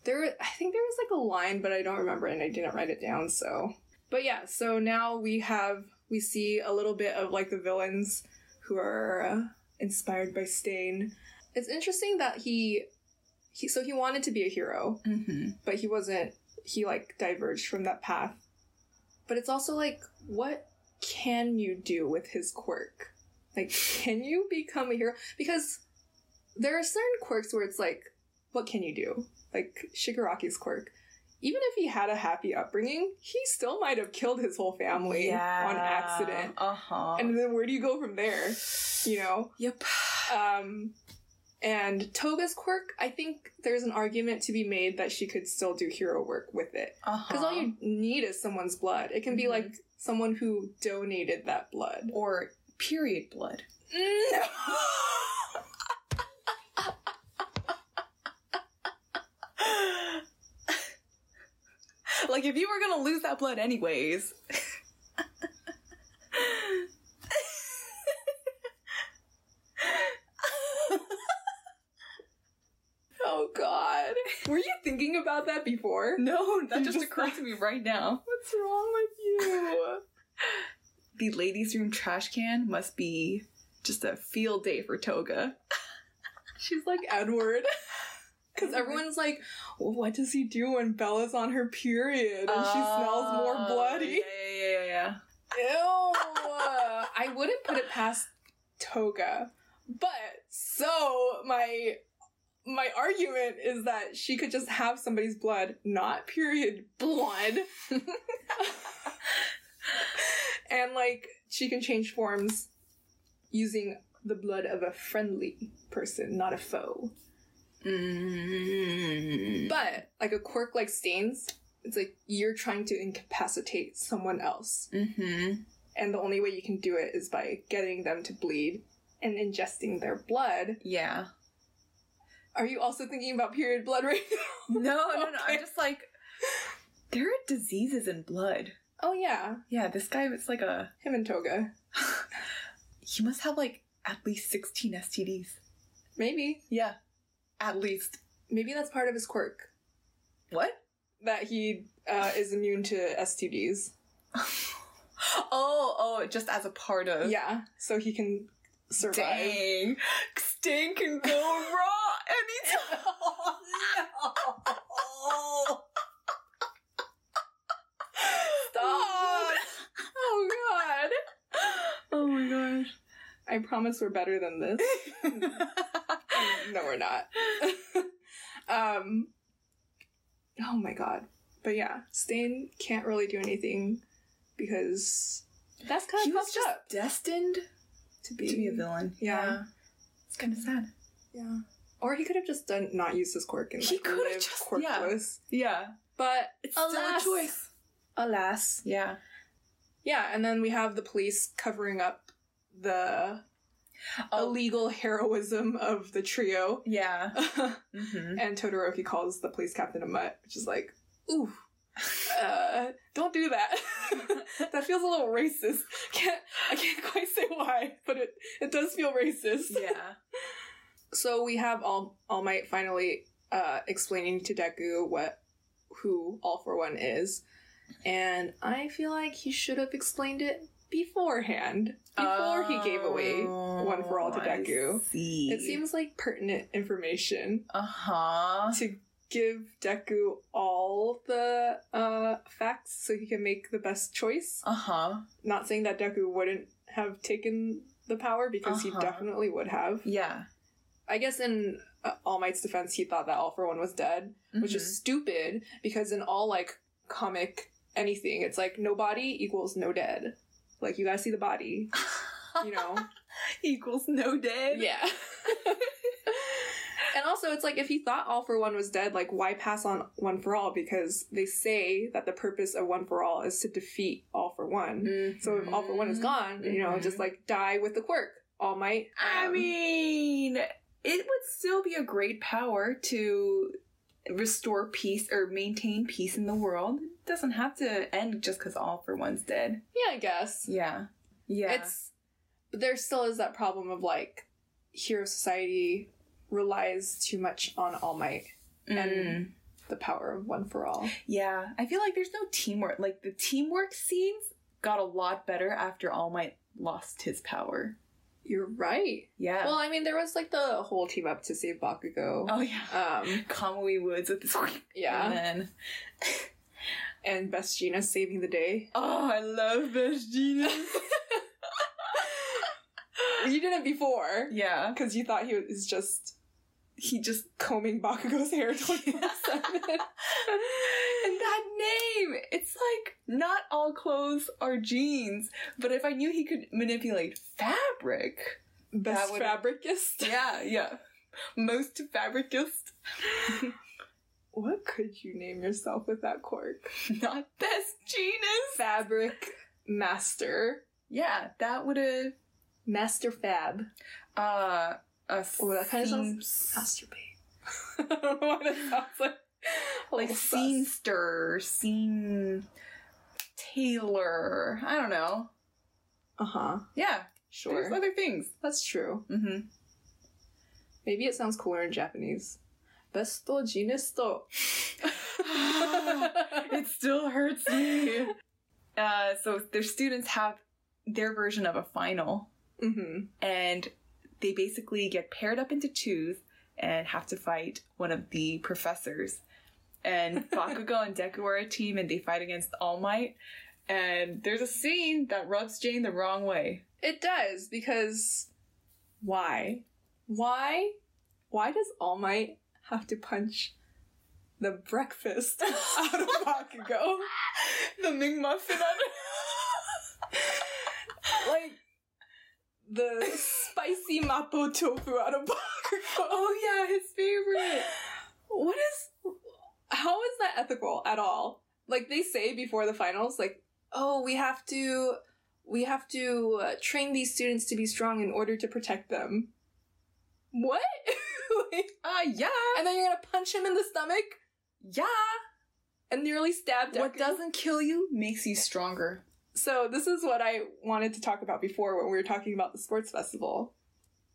there I think there was like a line, but I don't remember and I didn't write it down. So, but yeah, so now we have we see a little bit of like the villains who are uh, inspired by Stain. It's interesting that he he so he wanted to be a hero Mhm. but he wasn't he like diverged from that path. But it's also like what can you do with his quirk? Like can you become a hero? Because there are certain quirks where it's like what can you do? Like shigaraki's quirk even if he had a happy upbringing he still might have killed his whole family on accident Uh huh. and then where do you go from there you know yep. um, and Toga's quirk, I think there's an argument to be made that she could still do hero work with it. Uh-huh. Because all you need is someone's blood. It can be Mhm. like someone who donated that blood. or period blood. No. Like if you were gonna lose that blood anyways. oh god. Were you thinking about that before? no, that just just occurred to me right now. What's wrong with you? The ladies' room trash can must be just a field day for Toga. She's like Edward. Because everyone's like, well, what does he do when Bella's on her period and she smells more Oh, bloody? Yeah, yeah, yeah, yeah. Ew. I wouldn't put it past Toga. But so my my argument is that she could just have somebody's blood, not period blood. and like she can change forms using the blood of a friendly person, not a foe. Mm. But like a quirk like stains, it's like you're trying to incapacitate someone else. Mm-hmm. And the only way you can do it is by getting them to bleed and ingesting their blood. Yeah. Are you also thinking about period blood right now? No, no, no. I'm just like, there are diseases in blood. Oh yeah, Yeah, this guy was like a. him and Toga. He must have like at least 16 STDs. Maybe. Yeah. At least. Maybe that's part of his quirk. What? That he uh, is immune to STDs. oh, oh, just as a part of. Yeah, so he can survive. Dang. Stain can go raw anytime. Stop! oh god! Oh my gosh. I promise we're better than this. No, we're not. um. Oh my god. But yeah, Stain can't really do anything because that's kind he of was just up destined to be to be a villain. Yeah. It's kind of sad. Yeah. Or he could have just done not used his quirk and He could have just- yeah. quirkless. Yeah. But It's Alas. still a choice. alas, Yeah. yeah. And then we have the police covering up the Oh, illegal heroism of the trio. yeah. Mm-hmm. And Todoroki calls the police captain a mutt, which is like, ooh, uh, don't do that. that feels a little racist. Can't I can't quite say why, but it it does feel racist. yeah. So we have All All Might finally uh, explaining to Deku what who All for One is, and I feel like he should have explained it beforehand before he gave away One for All to Oh, Deku. See. It seems like pertinent information Uh huh. to give Deku all the uh, facts so he can make the best choice. Uh huh. Not saying that Deku wouldn't have taken the power because Uh-huh. he definitely would have. Yeah. I guess in uh, All Might's defense, he thought that All for One was dead, which Mm-hmm. is stupid because in all like comic anything, it's like no body equals no dead. Like you gotta see the body, you know. equals no dead. Yeah. and also, it's like if he thought All for One was dead, like why pass on One for All? Because they say that the purpose of One for All is to defeat All for One. So if All for One is gone, you know, just like die with the quirk. All Might. I um, mean, it would still be a great power to restore peace or maintain peace in the world. It doesn't have to end just because all for one's dead. yeah, I guess. Yeah. Yeah. It's but there still is that problem of like hero society relies too much on All Might and Mm. the power of One for All. Yeah. I feel like there's no teamwork. Like the teamwork scenes got a lot better after All Might lost his power. You're right. Yeah. Well, I mean, there was like the whole team up to save Bakugo. oh yeah. Um, Kamui Woods with this yeah, And then and Best Jeanist saving the day. Oh, I love Best Jeanist. You did it before yeah. because you thought he was just He just combing Bakugo's hair twenty four seven. And that name, it's like not all clothes are jeans, but if I knew he could manipulate fabric, Best That would- fabricist. yeah, yeah, most fabricist, What could you name yourself with that quirk? not Best Jeanist. Fabric master. Yeah, that would have Master Fab. uh a Oh, that kinda sounds- seams- Masturbate. I don't know why that sounds like like scenester, scene tailor. I don't know. Uh huh. Yeah, Sure. there's other things. That's true. Mm-hmm. Maybe it sounds cooler in Japanese. Besto jinisto. it still hurts me. Uh, so their students have their version of a final, mm-hmm. and they basically get paired up into twos, and have to fight one of the professors. And Bakugo and Deku are a team and they fight against All Might. And there's a scene that rubs Jane the wrong way. It does because why? Why? Why does All Might have to punch the breakfast out of Bakugo? The Ming Muffin like the spicy mapo tofu out of Bakugo. Oh yeah, his favorite. What is? How is that ethical at all? Like they say before the finals, like, oh, we have to, we have to uh, train these students to be strong in order to protect them. What? like, Uh yeah. and then you're gonna punch him in the stomach Yeah. and nearly stab Deku. What doesn't kill you makes you stronger. So this is what I wanted to talk about before when we were talking about the sports festival.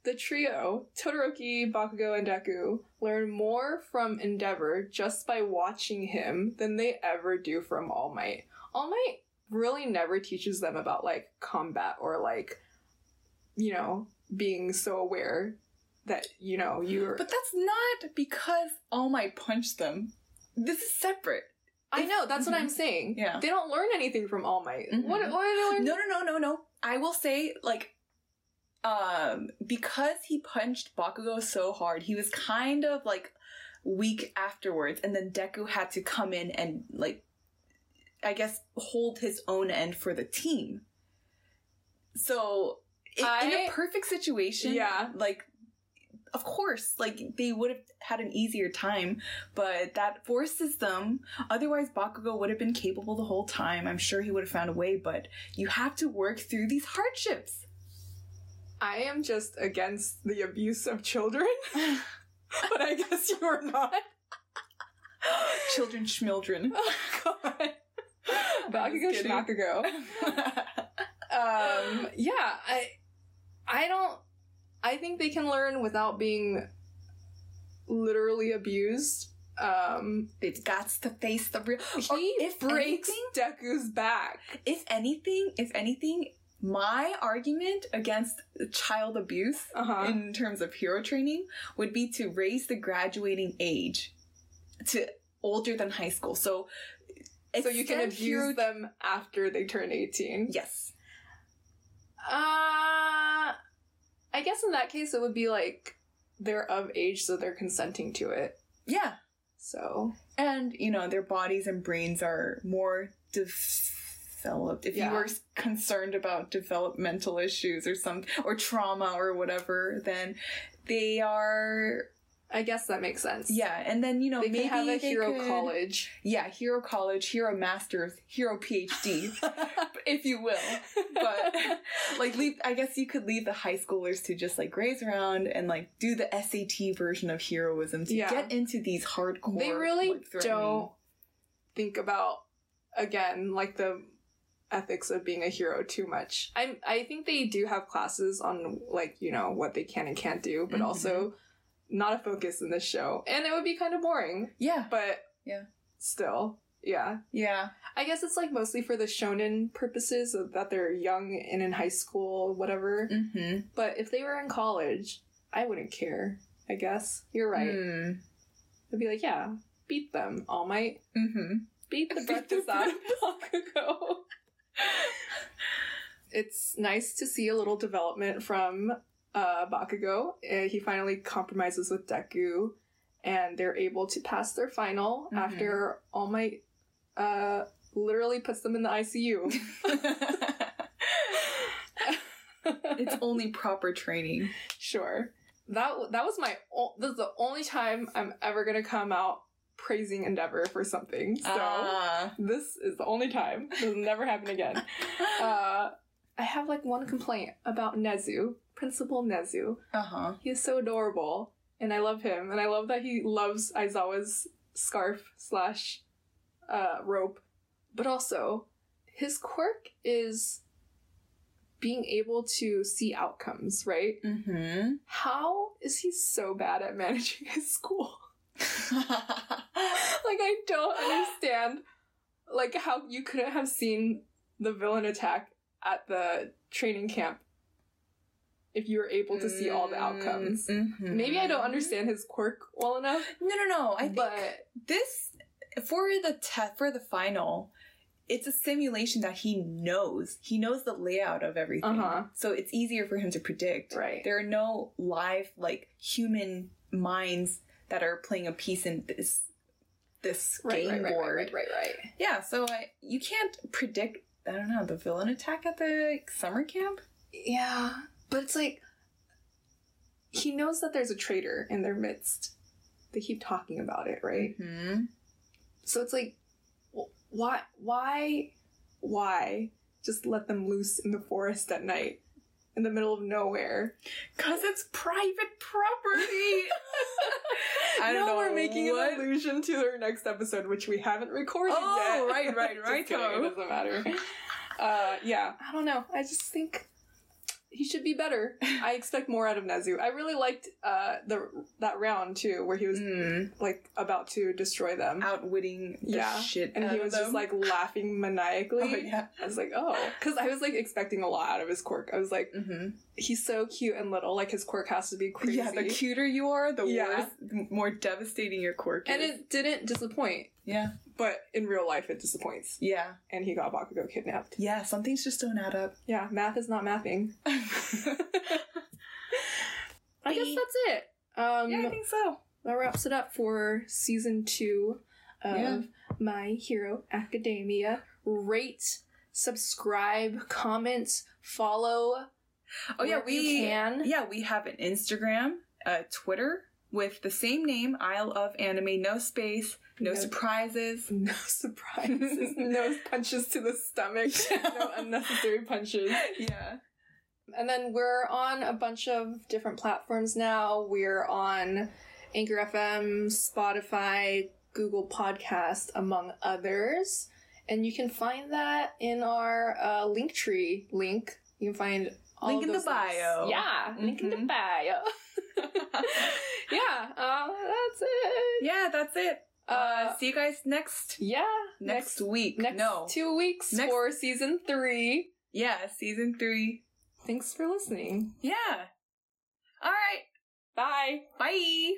The trio, Todoroki, Bakugo, and Deku, learn more from Endeavor just by watching him than they ever do from All Might. All Might really never teaches them about like combat or like, you know, being so aware that, you know, you're But that's not because All Might punched them. This is separate. I know, that's what Mhm. I'm saying. Yeah. They don't learn anything from All Might. Mhm. What, what do they learn? No, no, no, no, no. I will say, like, um, because he punched Bakugo so hard, he was kind of like weak afterwards, and then Deku had to come in and like, I guess, hold his own end for the team. So, in, in I- a perfect situation, Yeah. like. Of course, like they would have had an easier time, but that forces them Otherwise, Bakugo would have been capable the whole time. I'm sure he would have found a way, but you have to work through these hardships. I am just against the abuse of children, but I guess you are not. Children, schmildren. Oh god. Bakugo. Shmakugo. Um, yeah, I, I don't. I think they can learn without being literally abused. Um, They've got to face the real. He if breaks anything- Deku's back. If anything, if anything, my argument against child abuse Uh huh. in terms of hero training would be to raise the graduating age to older than high school. So, So you can abuse hero- them after they turn eighteen. Yes. Uh, I guess in that case it would be like they're of age, so they're consenting to it. Yeah. So and you know their bodies and brains are more developed if Yeah. you were concerned about developmental issues or some or trauma or whatever then they are I guess that makes sense. yeah and then you know they maybe have a hero could- college. yeah hero college hero masters hero phd if you will but like leave i guess you could leave the high schoolers to just like graze around and like do the sat version of heroism to Yeah. get into these hardcore they really life-threatening- don't think about again like the ethics of being a hero too much. I I think they do have classes on like you know what they can and can't do, but Mhm. also not a focus in this show, and it would be kind of boring. yeah But Yeah. still, yeah. yeah I guess it's like mostly for the shonen purposes of that they're young and in high school, whatever. mm-hmm But if they were in college, I wouldn't care. I guess you're right. Mm. I'd be like, yeah, beat them, All Might. Mm-hmm. Beat the Beat breakfast the out of Bakugo. It's nice to see a little development from uh, Bakugo. Uh, he finally compromises with Deku, and they're able to pass their final Mhm. after All Might uh, literally puts them in the ICU. it's only proper training. sure. That that was my. O- this is the only time I'm ever gonna come out praising Endeavor for something. So. Ah. This is the only time. This will never happen again. Uh, I have like one complaint about Nezu, Principal Nezu. Uh huh. He is so adorable, and I love him, and I love that he loves Aizawa's scarf slash uh, rope, but also his quirk is being able to see outcomes. Right? Mm-hmm. How is he so bad at managing his school? like I don't understand like how you couldn't have seen the villain attack at the training camp if you were able to see all the outcomes. Mhm. Maybe I don't understand his quirk well enough, No, no, no. I think but this for the test for the final. It's a simulation that he knows. He knows the layout of everything, Uh-huh. so it's easier for him to predict. right. There are no live like human minds that are playing a piece in this this Right, game right, right, board. right, right, right, right. Yeah, so I you can't predict. I don't know the villain attack at the summer camp. Yeah, but it's like he knows that there's a traitor in their midst. They keep talking about it, right? Hmm. So it's like, why, why, why just let them loose in the forest at night, in the middle of nowhere? Cause it's private property. I don't now know we're making what- an allusion to our next episode, which we haven't recorded Oh, yet. right, right, Just right, kidding, though. It doesn't matter. Uh, yeah, I don't know. I just think he should be better. I expect more out of Nezu. I really liked uh, the that round too, where he was Mm, like about to destroy them, outwitting the Yeah, shit and he was just like laughing maniacally. oh yeah. I was like, oh, because I was like expecting a lot out of his quirk. I was like, hmm he's so cute and little. Like his quirk has to be crazy. Yeah, the cuter you are, the Yeah. worse, the more devastating your quirk and is. it didn't disappoint. yeah, But in real life, it disappoints. yeah, And he got Bakugo kidnapped. yeah. Some things just don't add up. Yeah, math is not mathing. I guess that's it. Um, yeah, I think so. that wraps it up for season two of Yeah. My Hero Academia. Rate, subscribe, comment, follow. Oh yeah, we can. yeah we have an Instagram, uh, Twitter with the same name, Isle of Anime, no space, no, No. surprises. No surprises, no punches to the stomach, no unnecessary punches. Yeah. And then we're on a bunch of different platforms now. We're on Anchor FM, Spotify, Google Podcast, among others. And you can find that in our uh, Linktree link. You can find Link in the those links. bio. Yeah, link in the Mhm. bio. yeah, uh, that's it. yeah, that's it. Uh, Uh, see you guys next yeah, next, week. next no. two weeks Next- for season three. Yeah, season three. Thanks for listening. Yeah. All right. Bye. Bye.